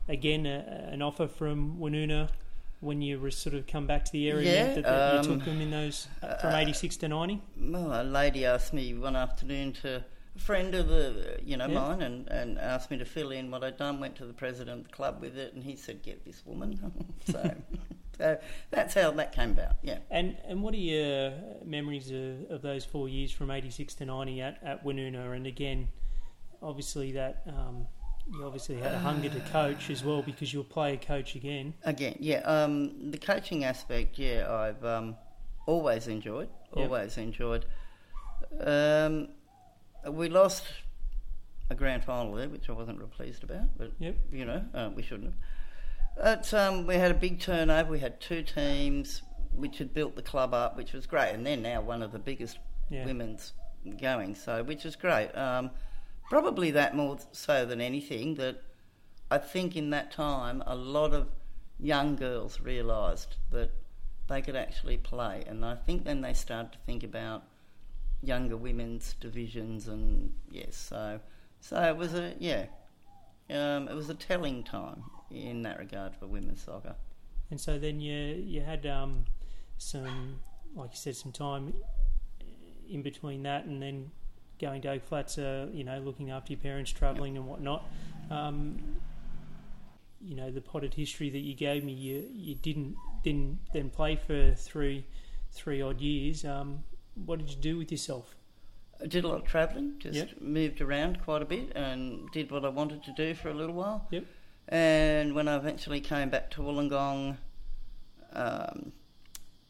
again, a, an offer from Woonona when you were sort of come back to the area Yeah, that, that you um, took them in those uh, from uh, 86 to 90? Well, a lady asked me one afternoon to a friend of the you know Yeah. mine and, and asked me to fill in what I'd done. Went to the president of the club with it, and he said, "Get this woman." so, so that's how that came about. Yeah. And and what are your memories of, of those four years from '86 to '90 at at Woonona? And again, obviously that um, you obviously had a hunger to coach as well because you were player coach again. Again, yeah. Um, the coaching aspect, yeah, I've um, always enjoyed. Yep. Always enjoyed. Um, we lost a grand final there, which I wasn't real pleased about, but Yep. you know, uh, we shouldn't have. But um, we had a big turnover. We had two teams, which had built the club up, which was great, and they're now one of the biggest Yeah. women's going. So, which is great. Um, probably that more so than anything that I think in that time a lot of young girls realised that they could actually play, and I think then they started to think about younger women's divisions, and yes, so so it was a yeah, um, it was a telling time in that regard for women's soccer. And so then you you had um, some, like you said, some time in between that, and then going to Oak Flats, uh, you know, looking after your parents, travelling and whatnot. Um, you know, the potted history that you gave me, you you didn't didn't then play for three three odd years. Um, what did you do with yourself? I did a lot of travelling, just Yep. moved around quite a bit, and did what I wanted to do for a little while. Yep. And when I eventually came back to Wollongong, um,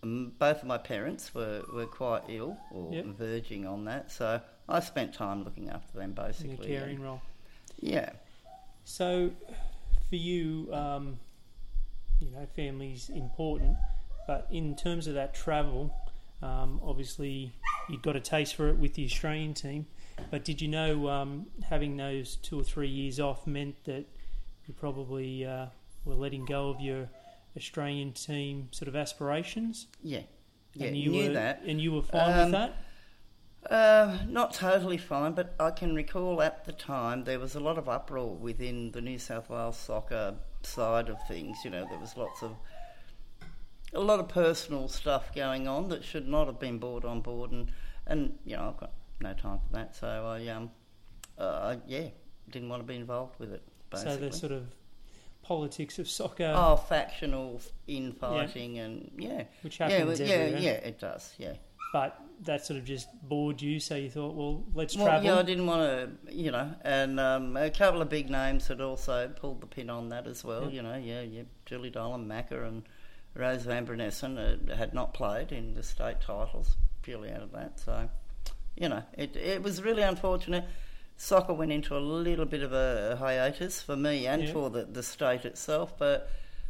both of my parents were, were quite ill or Yep. verging on that, so I spent time looking after them In basically. a caring role. Yeah. So, for you, um, you know, family's important, but in terms of that travel, um, obviously you got a taste for it with the Australian team. But did you know um, having those two or three years off meant that you probably uh, were letting go of your Australian team sort of aspirations? Yeah. Yeah, and you knew were, that. and you were fine Um, with that. Uh, not totally fine, but I can recall at the time there was a lot of uproar within the New South Wales soccer side of things. You know, there was lots of a lot of personal stuff going on that should not have been brought on board, and and you know I've got no time for that, so I um uh, yeah didn't want to be involved with it. Basically. So the sort of politics of soccer, oh factional infighting and yeah which happens yeah everywhere. yeah it does yeah. but that sort of just bored you, so you thought, well, let's Well, travel. yeah, I didn't want to, you know, and um, a couple of big names had also pulled the pin on that as well. Yeah. You know, yeah, yeah, Julie Dolan, Macker, and Rose Van Brunessen uh, had not played in the state titles purely out of that. So, you know, it it was really unfortunate. Soccer went into a little bit of a hiatus for me and Yeah. for the, the state itself, but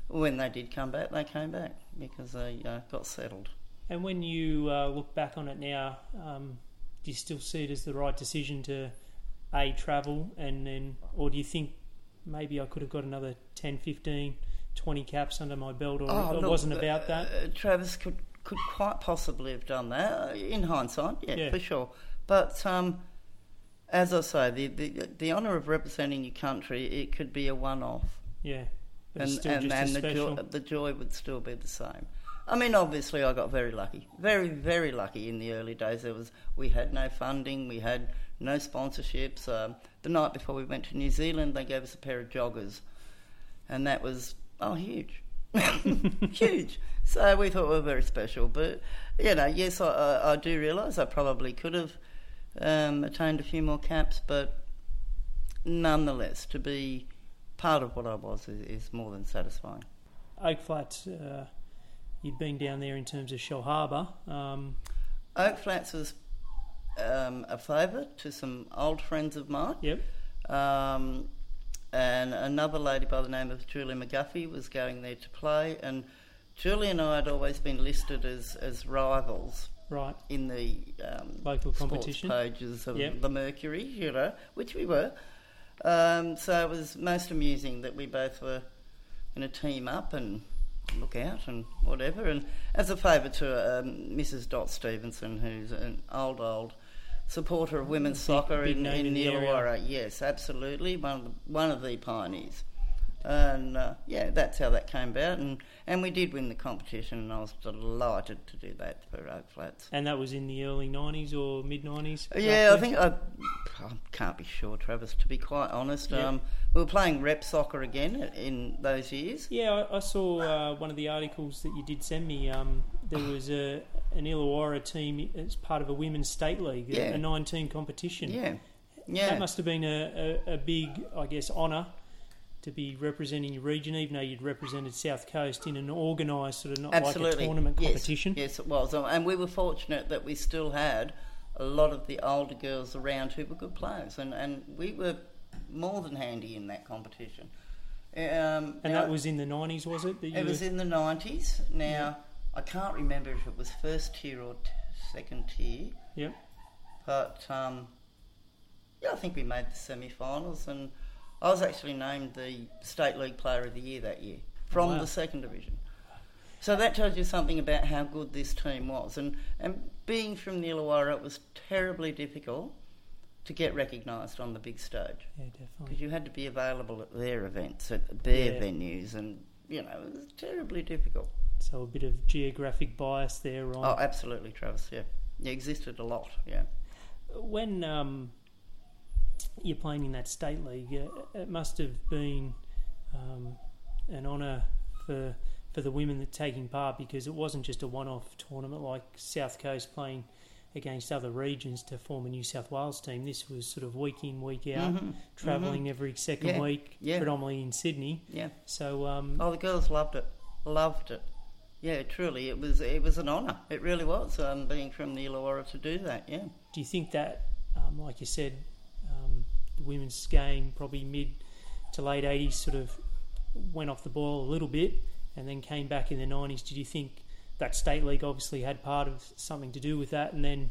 when they did come back, they came back because they uh, got settled. And when you uh, look back on it now, um, do you still see it as the right decision to a travel and then, or do you think maybe I could have got another 10, 15, 20 caps under my belt, or Oh, it look, wasn't about uh, that? uh, Travis could could quite possibly have done that uh, in hindsight, yeah, Yeah. for sure. But um, as I say, the, the the honour of representing your country, it could be a one-off, Yeah, but and and, and the joy, the joy would still be the same. I mean, obviously, I got very lucky, very, very lucky in the early days. There was we had no funding, we had no sponsorships. Um, the night before we went to New Zealand, they gave us a pair of joggers, and that was oh huge, huge. So we thought we were very special. But you know, yes, I, I, I do realise I probably could have um, attained a few more caps, but nonetheless, to be part of what I was is, is more than satisfying. Oak Flats, uh, you'd been down there in terms of Shellharbour. Um, Oak Flats was um, a favour to some old friends of mine. yep. Um, and another lady by the name of Julie McGuffey was going there to play. And Julie and I had always been listed as, as rivals Right. in the um, Local competition. pages of Yep. the Mercury, you know, which we were. Um, so it was most amusing that we both were in a team up and look out and whatever. And as a favour to um, Mrs. Dot Stevenson, who's an old, old supporter of women's soccer big in, in the. Illawarra. Yes, absolutely. One of the, one of the pioneers. And uh, yeah, that's how that came about. And, and we did win the competition, and I was delighted to do that for Oak Flats. And that was in the early 90s or mid 90s? Yeah, I think I, I can't be sure, Travis. To be quite honest, um, we were playing rep soccer again in those years. Yeah, I, I saw uh, one of the articles that you did send me. Um, there was a, an Illawarra team as part of a women's state league, a- Yeah. a nine team competition. Yeah, yeah, That must have been a, a, a big, I guess, honour to be representing your region, even though you'd represented South Coast in an organised sort of not like absolutely. a tournament yes. competition. Yes, it was, and we were fortunate that we still had a lot of the older girls around who were good players, and, and we were more than handy in that competition. Um, And now- that was in the 90s, was it? That you It was were- in the nineties. Now I can't remember if it was first tier or t- second tier. Yep. But um, yeah, I think we made the semi-finals, and I was actually named the state league player of the year that year from Wow. the second division. So that tells you something about how good this team was, and and being from the Illawarra, it was terribly difficult to get recognised on the big stage Yeah, definitely. because you had to be available at their events, at their Yeah. venues, and you know it was terribly difficult. So a bit of geographic bias there, right? Oh, absolutely, Travis. Yeah, it existed a lot. Yeah. when um, you're playing in that state league, it must have been um, an honour for for the women that taking part because it wasn't just a one-off tournament like South Coast playing against other regions to form a New South Wales team. This was sort of week in, week out, Mhm, travelling every second Yeah, week, yeah. predominantly in Sydney. Yeah. So um, Oh, the girls loved it. Loved it. Yeah, truly, it was it was an honour. It really was. Um, being from the Illawarra to do that. Yeah. do you think that, um, like you said, the women's game probably mid to late 80s sort of went off the boil a little bit and then came back in the 90s? Did you think that state league obviously had part of something to do with that and then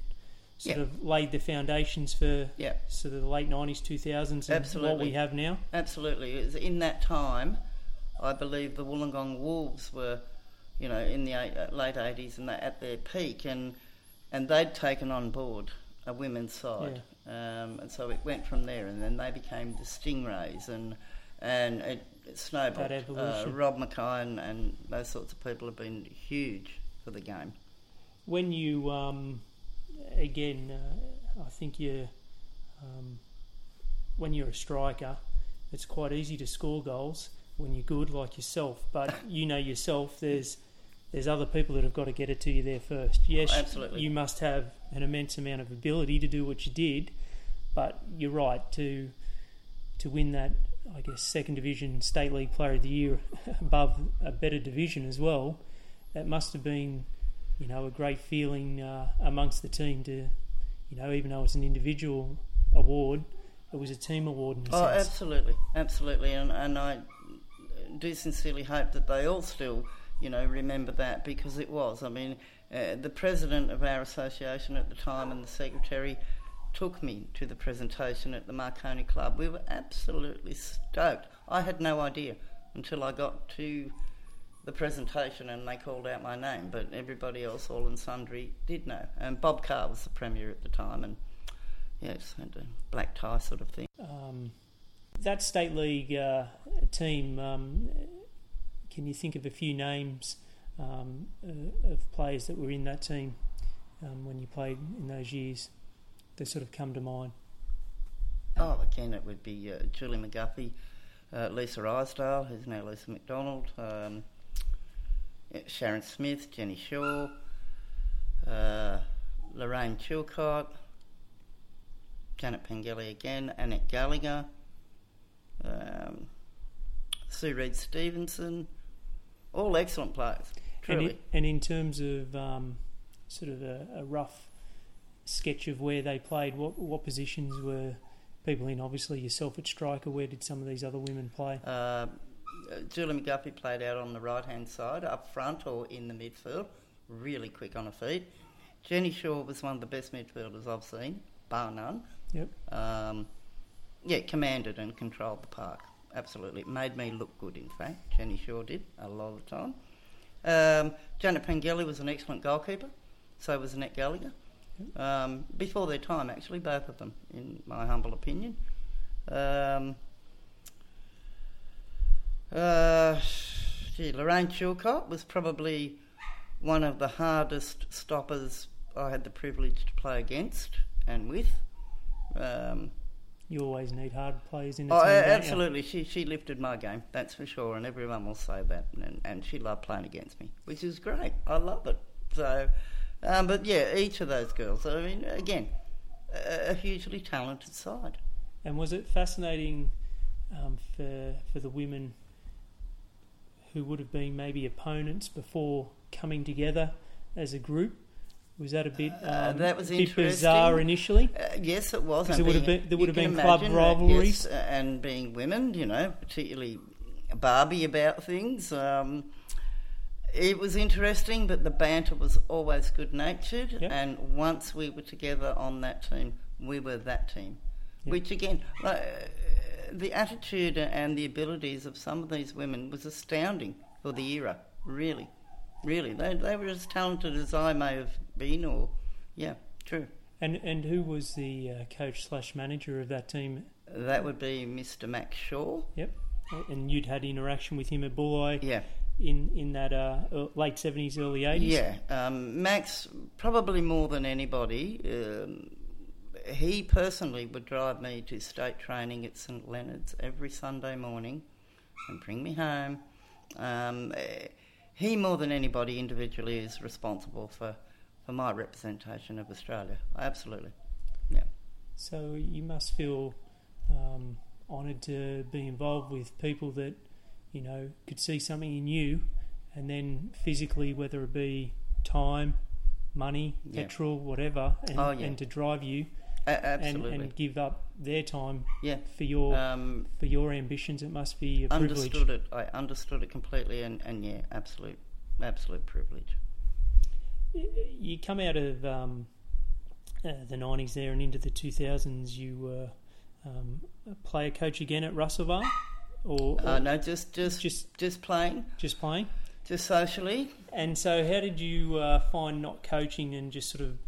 sort Yeah. of laid the foundations for Yeah. sort of the late 90s, 2000s and what we have now? Absolutely. It was in that time, I believe the Wollongong Wolves were, you know, in the eight, uh, late eighties and at their peak, and and they'd taken on board a women's side, um, and so it went from there, and then they became the Stingrays, and and it, it snowballed. Uh, Rob Mackay and, and those sorts of people have been huge for the game. when you um, again, uh, I think you um, when you're a striker, it's quite easy to score goals when you're good, like yourself. But you know yourself, there's there's other people that have got to get it to you there first. Yes, Oh, absolutely. you must have an immense amount of ability to do what you did, but you're right to to win that. I guess second division state league player of the year above a better division as well. That must have been you know, a great feeling uh, amongst the team to, you know, even though it's an individual award, it was a team award in a Oh, sense. absolutely, absolutely, and and I do sincerely hope that they all still, you know, remember that because it was. I mean, uh, the president of our association at the time and the secretary took me to the presentation at the Marconi Club. We were absolutely stoked. I had no idea until I got to the presentation and they called out my name, but everybody else, all and sundry, did know. And Bob Carr was the premier at the time, and yes, had a black tie sort of thing. Um, that state league uh, team, um, can you think of a few names um, uh, of players that were in that team um, when you played in those years that sort of come to mind? Oh, again, it would be uh, Julie McGuffey, uh, Lisa Isdale, who's now Lisa McDonald, um, Sharon Smith, Jenny Shaw, uh, Lorraine Chilcott, Janet Pengelly again, Annette Gallagher, um, Sue Reed Stevenson, all excellent players. Truly. And, in, and in terms of um, sort of a, a, rough sketch of where they played, what what positions were people in? Obviously, yourself at striker. Where did some of these other women play? Uh, Julie McGuffey played out on the right hand side, up front or in the midfield. Really quick on her feet. Jenny Shaw was one of the best midfielders I've seen, bar none. Yep. Um, yeah, commanded and controlled the park. Absolutely. It made me look good, in fact. Jenny Shaw did a lot of the time. Um, Janet Pengelly was an excellent goalkeeper. So was Annette Gallagher. Um, before their time, actually, both of them, in my humble opinion. Um, uh, gee, Lorraine Chilcott was probably one of the hardest stoppers I had the privilege to play against and with. Um, you always need hard players in the oh, team. absolutely. She she lifted my game, that's for sure, and everyone will say that. And, and she loved playing against me, which is great. I love it. So, um, but yeah, each of those girls. I mean, again, a, a hugely talented side. And was it fascinating um, for for the women who would have been maybe opponents before coming together as a group? Was that a bit uh, um, uh, that was bit bizarre initially? Uh, yes, it was. Because would been, there would have been club rivalries, yes, and being women, you know, particularly Barbie about things. Um, it was interesting, but the banter was always good natured. Yep. And once we were together on that team, we were that team. Yep. Which again, uh, the attitude and the abilities of some of these women was astounding for the era. Really, really, they they were as talented as I may have been, or yeah, true. And and who was the uh, coach slash manager of that team? That would be Mr. Max Shaw. Yep. And you'd had interaction with him at Bulli. Yeah. In in that uh, late seventies, early eighties. Yeah. Um, Max probably more than anybody. Um, he personally would drive me to state training at St Leonard's every Sunday morning and bring me home. Um, he more than anybody individually is responsible for for my representation of Australia. Absolutely, yeah. So you must feel um, honoured to be involved with people that you know could see something in you, and then physically, whether it be time, money, Yeah. petrol, whatever, and, Oh, yeah. and to drive you A- and, absolutely. and give up their time yeah. for your Um, for your ambitions. It must be a privilege. understood it. I understood it completely, and, and yeah, absolute, absolute privilege. You come out of um, uh, the nineties there and into the two thousands. You were um, a player coach again at Russellvale, or, or Uh, no, just just just just playing, just playing. just socially. And so, how did you uh, find not coaching and just sort of?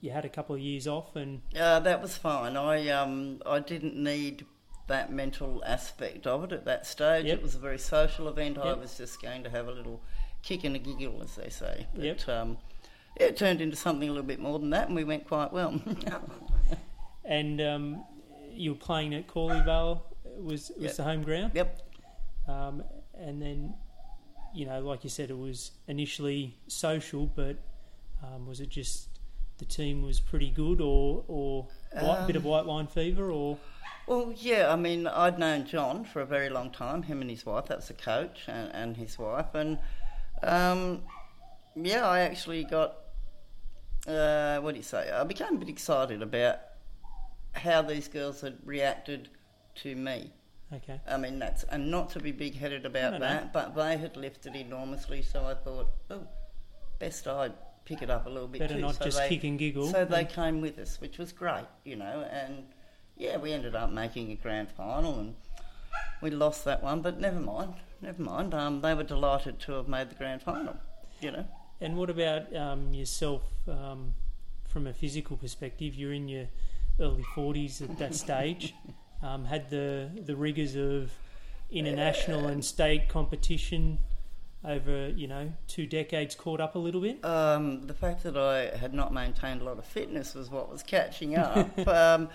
You had a couple of years off, and Uh, that was fine. I um I didn't need that mental aspect of it at that stage. Yep. It was a very social event. I was just going to have a little kick and a giggle, as they say. But Yep. um, it turned into something a little bit more than that, and we went quite well. and um, you were playing at Corley Corleyvale was was Yep. the home ground. yep. Um, and then, you know, like you said, it was initially social, but um, was it just the team was pretty good, or or white, bit of Um, white wine fever, or Well, yeah, I mean, I'd known John for a very long time, him and his wife, that was the coach, and, and his wife. And um, yeah, I actually got, uh, what do you say, I became a bit excited about how these girls had reacted to me. okay, I mean, that's, and not to be big headed about No, no. that, but they had lifted enormously, so I thought, oh, best I pick it up a little bit better too. not so just they, kick and giggle. so they came with us, which was great, you know, and yeah, we ended up making a grand final and we lost that one, but never mind, never mind. Um, they were delighted to have made the grand final, you know. And what about um, yourself um, from a physical perspective? You're in your early 40s at that stage. Um, had the the rigours of international and state competition over you know two decades caught up a little bit? Um, the fact that I had not maintained a lot of fitness was what was catching up. um,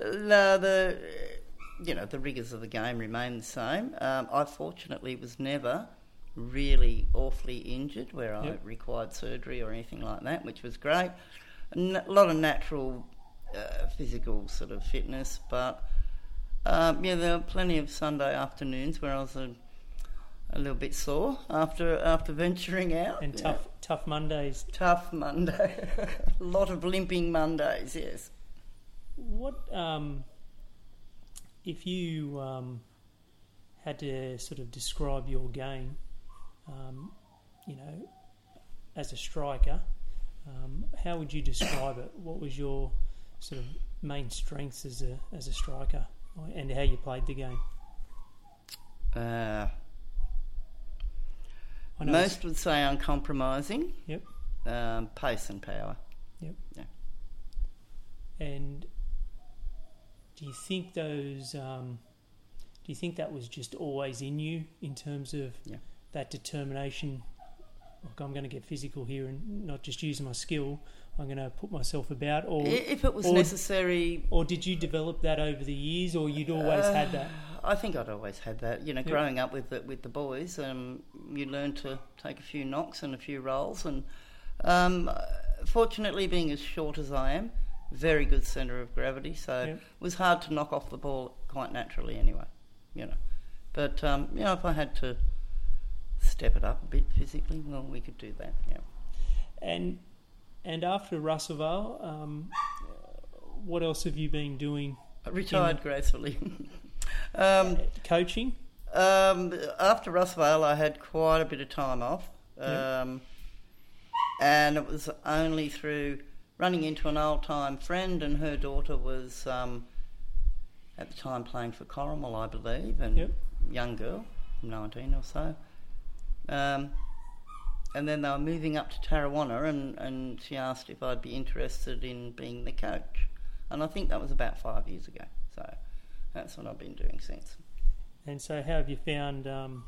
no, the you know the rigors of the game remain the same. Um, I fortunately was never really awfully injured where I Yep. required surgery or anything like that, which was great. A n- lot of natural uh, physical sort of fitness, but um, yeah, there were plenty of Sunday afternoons where I was a, a little bit sore after after venturing out. And tough, tough Mondays. Tough Monday. a lot of limping Mondays, yes. What um, if you um, had to sort of describe your game? Um, you know, as a striker, um, how would you describe it? What was your sort of main strengths as a as a striker, and how you played the game? Uh, most would say uncompromising. Yep. Um, pace and power. Yep. Yeah. And do you think those? Um, do you think that was just always in you in terms of Yeah. that determination? Look, I'm going to get physical here and not just use my skill. I'm going to put myself about, or if it was or- necessary, or did you develop that over the years, or you'd always Uh, had that? I think I'd always had that. You know, growing up with the, with the boys, um, you learn to take a few knocks and a few rolls. And um, fortunately, being as short as I am, very good centre of gravity, so it was hard to knock off the ball quite naturally anyway. You know, but um, you know, if I had to step it up a bit physically, well, we could do that. Yeah. And and after Russellvale, um, what else have you been doing? Retired gracefully. um, Coaching. Um, after Russellvale, I had quite a bit of time off, um, and it was only through running into an old time friend, and her daughter was um, at the time playing for Corrimal, I believe, and Yep. young girl, nineteen or so. And then they were moving up to Tarrawanna, and, and she asked if I'd be interested in being the coach, and I think that was about five years ago. So that's what I've been doing since. And so, how have you found um,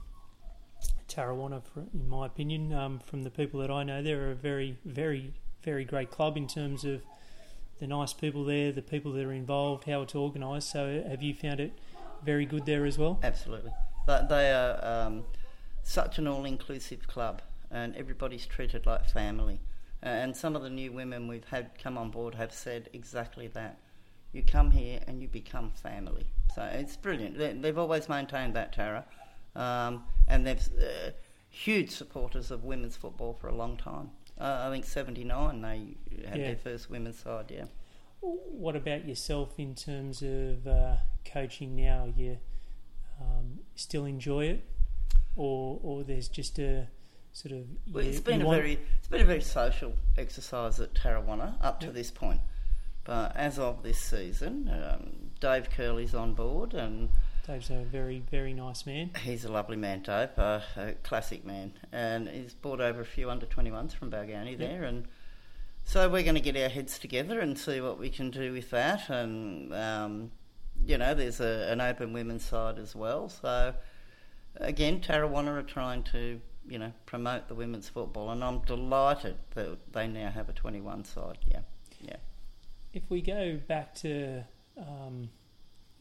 Tarrawanna? For, in my opinion, um, from the people that I know, they're a very, very, very great club in terms of the nice people there, the people that are involved, how it's organised. So, have you found it very good there as well? Absolutely. But they are um, such an all inclusive club, and everybody's treated like family. And some of the new women we've had come on board have said exactly that. You come here and you become family. So it's brilliant. They, they've always maintained that, Tara. Um, and they've uh, huge supporters of women's football for a long time. Uh, I think 79 they had Yeah. their first women's side, yeah. What about yourself in terms of uh, coaching now? You um, still enjoy it, or or there's just a sort of Well, you- it's been a want- very it's been a very social exercise at Tarrawanna up to Yep. this point. But as of this season, um, Dave Curley's on board, and Dave's a very very nice man. he's a lovely man, Dave, uh, a classic man, and he's brought over a few under twenty ones from Balgownie there, and so we're going to get our heads together and see what we can do with that, and um, you know, there's a, an open women's side as well, so again, Tarrawanna are trying to, you know, promote the women's football, and I'm delighted that they now have a 21 side. Yeah, yeah. If we go back to um,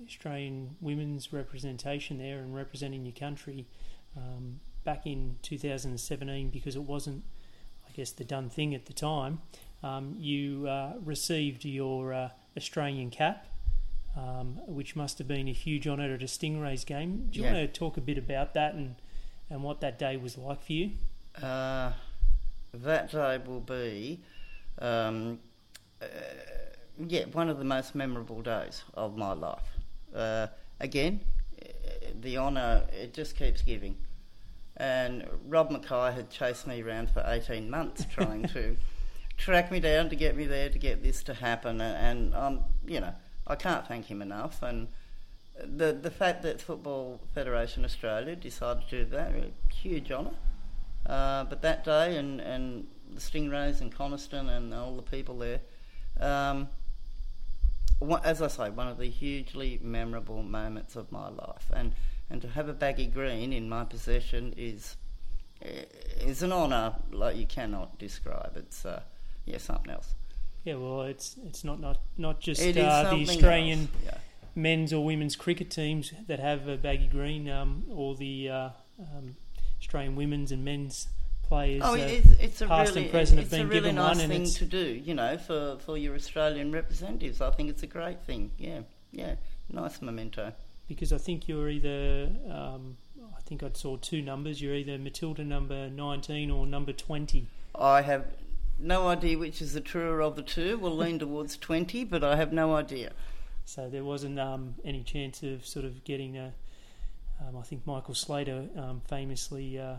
Australian women's representation there and representing your country um, back in 2017, because it wasn't, I guess, the done thing at the time, um, you uh, received your uh, Australian cap. Um, which must have been a huge honour at a Stingrays game. Do you Yeah. want to talk a bit about that and, and what that day was like for you? Uh, that day will be, um, uh, yeah, one of the most memorable days of my life. Uh, again, uh, the honour it just keeps giving. And Rob Mackay had chased me around for 18 months trying to track me down to get me there to get this to happen. And, um, you know, I can't thank him enough. And the the fact that Football Federation Australia decided to do that, a huge honour. Uh, but that day, and, and the Stingrays and Coniston and all the people there, um, as I say, one of the hugely memorable moments of my life. And, and to have a baggy green in my possession is is an honour like you cannot describe. It's uh, yeah something else. Yeah, well, it's it's not not not just It uh, the Australian Yeah. Men's or women's cricket teams that have a baggy green, um, or the uh, um, Australian women's and men's players. Oh, uh, it's, it's a past really, and present have it's a really given nice one, thing to do. You know, for, for your Australian representatives, I think it's a great thing. Yeah, yeah, nice memento. because I think you're either, um, I think I saw two numbers. You're either Matilda number 19 or number 20. I have no idea which is the truer of the two. We'll lean towards twenty, but I have no idea. So there wasn't um, any chance of sort of getting a. Um, I think Michael Slater um, famously uh,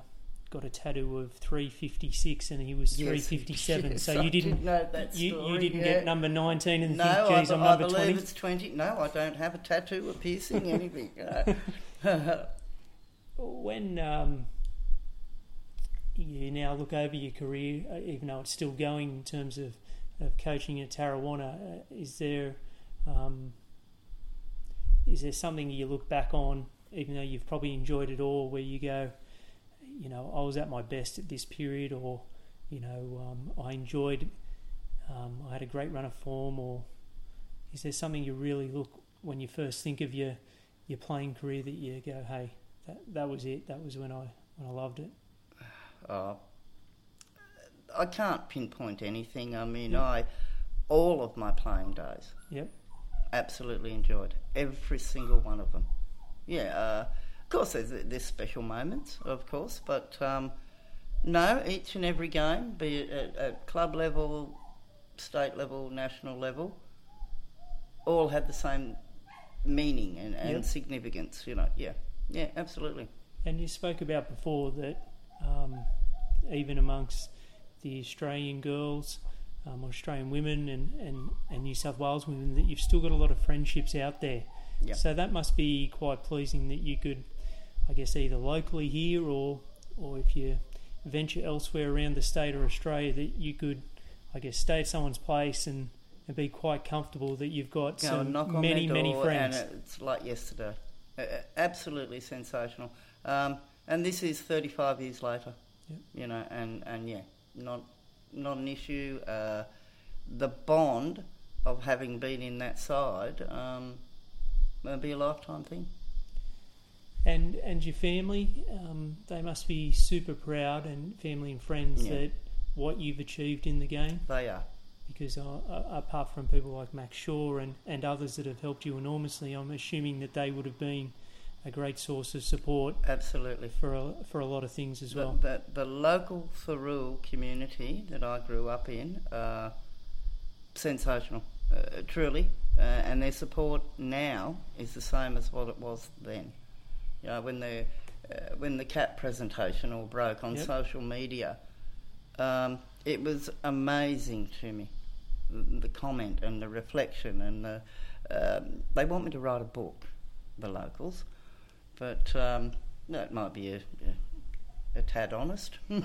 got a tattoo of 356 and he was 357. yes, so I you did didn't. that You, story, you didn't yeah. get number 19 and No, think, I, geez, I'm I believe 20. it's twenty. No, I don't have a tattoo, a piercing, anything. When um, you now look over your career, uh, even though it's still going in terms of, of coaching at Tarrawanna, uh, is there um, is there something you look back on, even though you've probably enjoyed it all, where you go, you know, I was at my best at this period, or you know, um, I enjoyed, um, I had a great run of form, or is there something you really look when you first think of your your playing career that you go, hey, that that was it. That was when I when I loved it. Uh, I can't pinpoint anything. I mean, Yeah. I all of my playing days Yep. Absolutely enjoyed every single one of them. Yeah, uh, of course, there's, there's special moments, of course, but um, no, each and every game, be it at, at club level, state level, national level, all had the same meaning and, and Yep. significance. You know, yeah, yeah, absolutely. And you spoke about before that um, even amongst the Australian girls, um, Australian women, and, and, and New South Wales women, that you've still got a lot of friendships out there. Yeah. So that must be quite pleasing that you could, I guess, either locally here or or if you venture elsewhere around the state or Australia, that you could, I guess, stay at someone's place and, and be quite comfortable that you've got Go some knock on many many friends. and it's like yesterday. Absolutely sensational. Um, and this is 35 years later. Yep. You know, and, and yeah, not not an issue. Uh, the bond of having been in that side um, will be a lifetime thing. And and your family, um, they must be super proud, and family and friends Yeah. that what you've achieved in the game. They are. Because uh, uh, apart from people like Max Shaw and, and others that have helped you enormously, I'm assuming that they would have been a great source of support Absolutely. for a, for a lot of things as The, well. the, the local Thirroul community that I grew up in, uh, sensational, uh, truly. Uh, and their support now is the same as what it was then. You know, when the uh, when the cap presentation all broke on Yep. social media, um, it was amazing to me. The, the comment and the reflection, and the, um, they want me to write a book, the locals, but um, that might be a, a, a tad honest.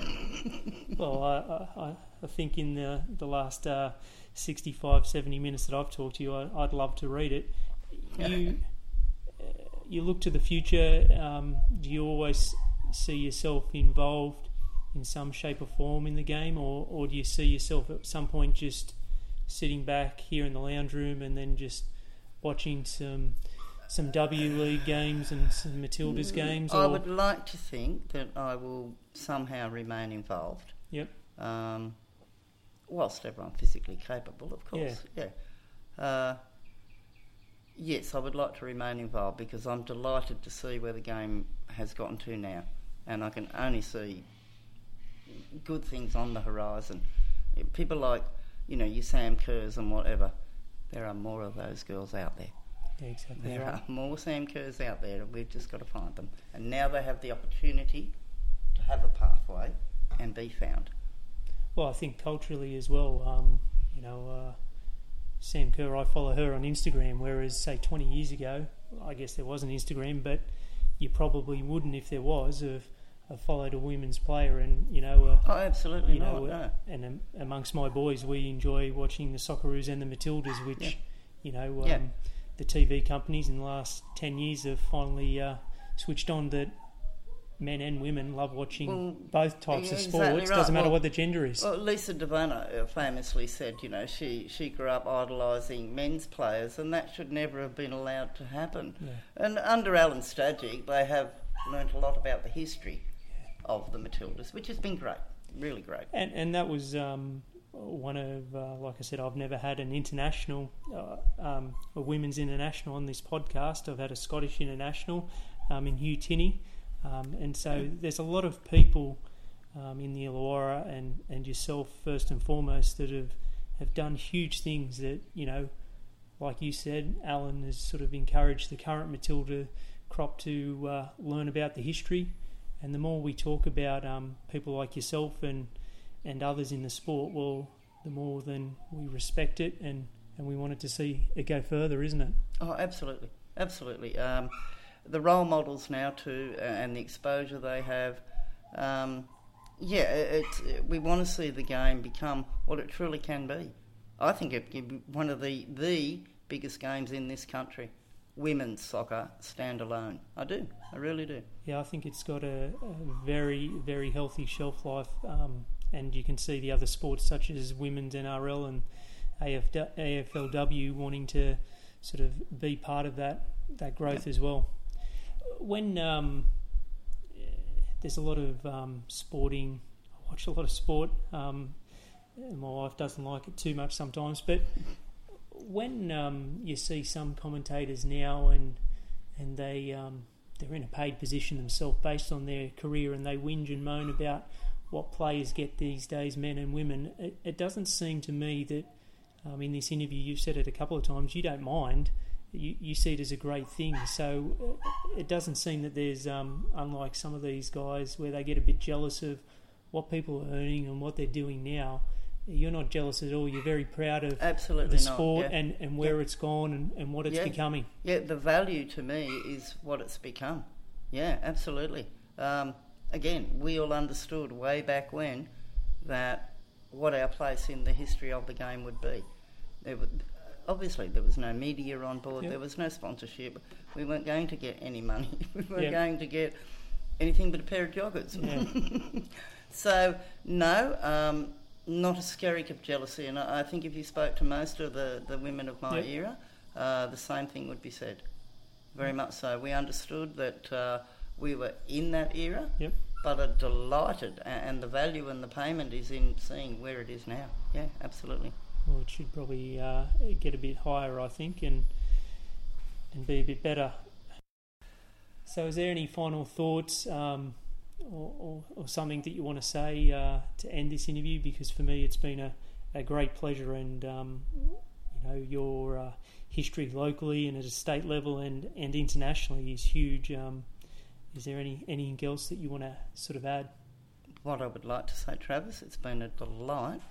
Well, I, I, I think in the, the last uh, 65, 70 minutes that I've talked to you, I, I'd love to read it. You, uh, you look to the future, um, do you always see yourself involved in some shape or form in the game, or, or do you see yourself at some point just sitting back here in the lounge room and then just watching some some W League games and some Matildas games? Mm, I would like to think that I will somehow remain involved. Yep. Um, whilst everyone physically capable, of course. Yeah. Uh, yes, I would like to remain involved because I'm delighted to see where the game has gotten to now, and I can only see good things on the horizon. People like, you know, your Sam Kerrs and whatever. There are more of those girls out there. Yeah, exactly. There right. are more Sam Kerrs out there, and we've just got to find them. And now they have the opportunity to have a pathway and be found. Well, I think culturally as well. Um, you know, uh, Sam Kerr, I follow her on Instagram, whereas say 20 years ago, I guess there wasn't Instagram, but you probably wouldn't if there was have, have followed a women's player, and you know, uh, Oh, absolutely you not. know, no. uh, and um, amongst my boys, we enjoy watching the Socceroos and the Matildas, which Yeah. you know, um, Yeah. The TV companies in the last 10 years have finally uh, switched on that men and women love watching Well, both types yeah, of exactly sports. right. Doesn't matter Well- what the gender is. Well, Lisa De Vanna uh, famously said, you know, she, she grew up idolising men's players, and that should never have been allowed to happen. Yeah. And under Alen Stajcic, they have learnt a lot about the history of the Matildas, which has been great, really great. And and that was um, one of, uh, like I said, I've never had an international, uh, um, a women's international on this podcast. I've had a Scottish international um, in Hugh Tinney, um, and so there's a lot of people um, in the Illawarra and, and yourself first and foremost that have have done huge things that you know, like you said, Alen has sort of encouraged the current Matilda crop to uh, learn about the history. And the more we talk about um, people like yourself and and others in the sport, well, the more then we respect it and, and we wanted to see it go further, isn't it? Oh, absolutely, absolutely. Um, the role models now too, uh, and the exposure they have. Um, yeah, it, it's, we want to see the game become what it truly can be. I think it be one of the the biggest games in this country. Women's soccer stand alone. I do. I really do. Yeah, I think it's got a, a very, very healthy shelf life, um, and you can see the other sports such as women's NRL and AFLW wanting to sort of be part of that that growth as well. When um, there's a lot of um, sporting, I watch a lot of sport. Um, my wife doesn't like it too much sometimes, but when um, you see some commentators now and and they um, they're in a paid position themselves based on their career and they whinge and moan about what players get these days, men and women. It, it doesn't seem to me that um, in this interview you've said it a couple of times. You don't mind. You, you see it as a great thing. So uh, it doesn't seem that there's um, unlike some of these guys where they get a bit jealous of what people are earning and what they're doing now. You're not jealous at all. You're very proud of Absolutely the sport yeah. and, and where it's gone and, and what it's Yeah. becoming. Yeah, the value to me is what it's become. Yeah, absolutely. Um, again, we all understood way back when that what our place in the history of the game would be. There would, obviously, there was no media on board. Yep. There was no sponsorship. We weren't going to get any money. we weren't Yep. going to get anything but a pair of joggers. Yeah. so no, um, not a skerrick of jealousy. And I I think if you spoke to most of the, the women of my Yep. era, uh, the same thing would be said. Very much so. We understood that uh, we were in that era, Yep. but are delighted, and the value and the payment is in seeing where it is now. Yeah, absolutely. Well, it should probably uh, get a bit higher, I think, and and be a bit better. So, is there any final thoughts um, or, or, or something that you want to say uh, to end this interview? Because for me, it's been a, a great pleasure, and um, you know your uh, history locally and at a state level and, and internationally is huge. Um, is there any anything else that you want to sort of add? What I would like to say, Travis, it's been a delight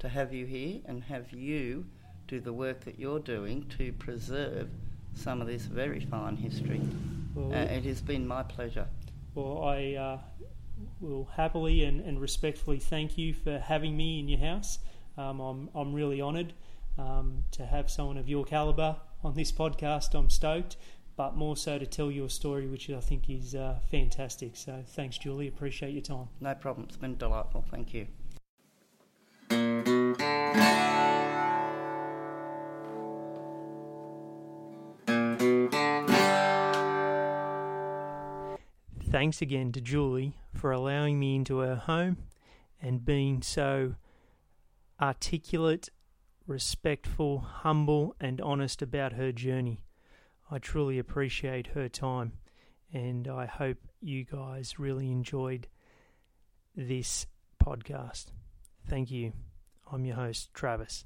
to have you here and have you do the work that you're doing to preserve some of this very fine history. Well, Uh, it has been my pleasure. Well, I uh, will happily and, and respectfully thank you for having me in your house. Um, I'm, I'm really honoured um, to have someone of your calibre on this podcast. I'm stoked, but more so to tell your story, which I think is uh, fantastic. So thanks, Julie. Appreciate your time. No problem. It's been delightful. Thank you. Thanks again to Julie for allowing me into her home and being so articulate, respectful, humble, and honest about her journey. I truly appreciate her time, and I hope you guys really enjoyed this podcast. Thank you. I'm your host, Travis.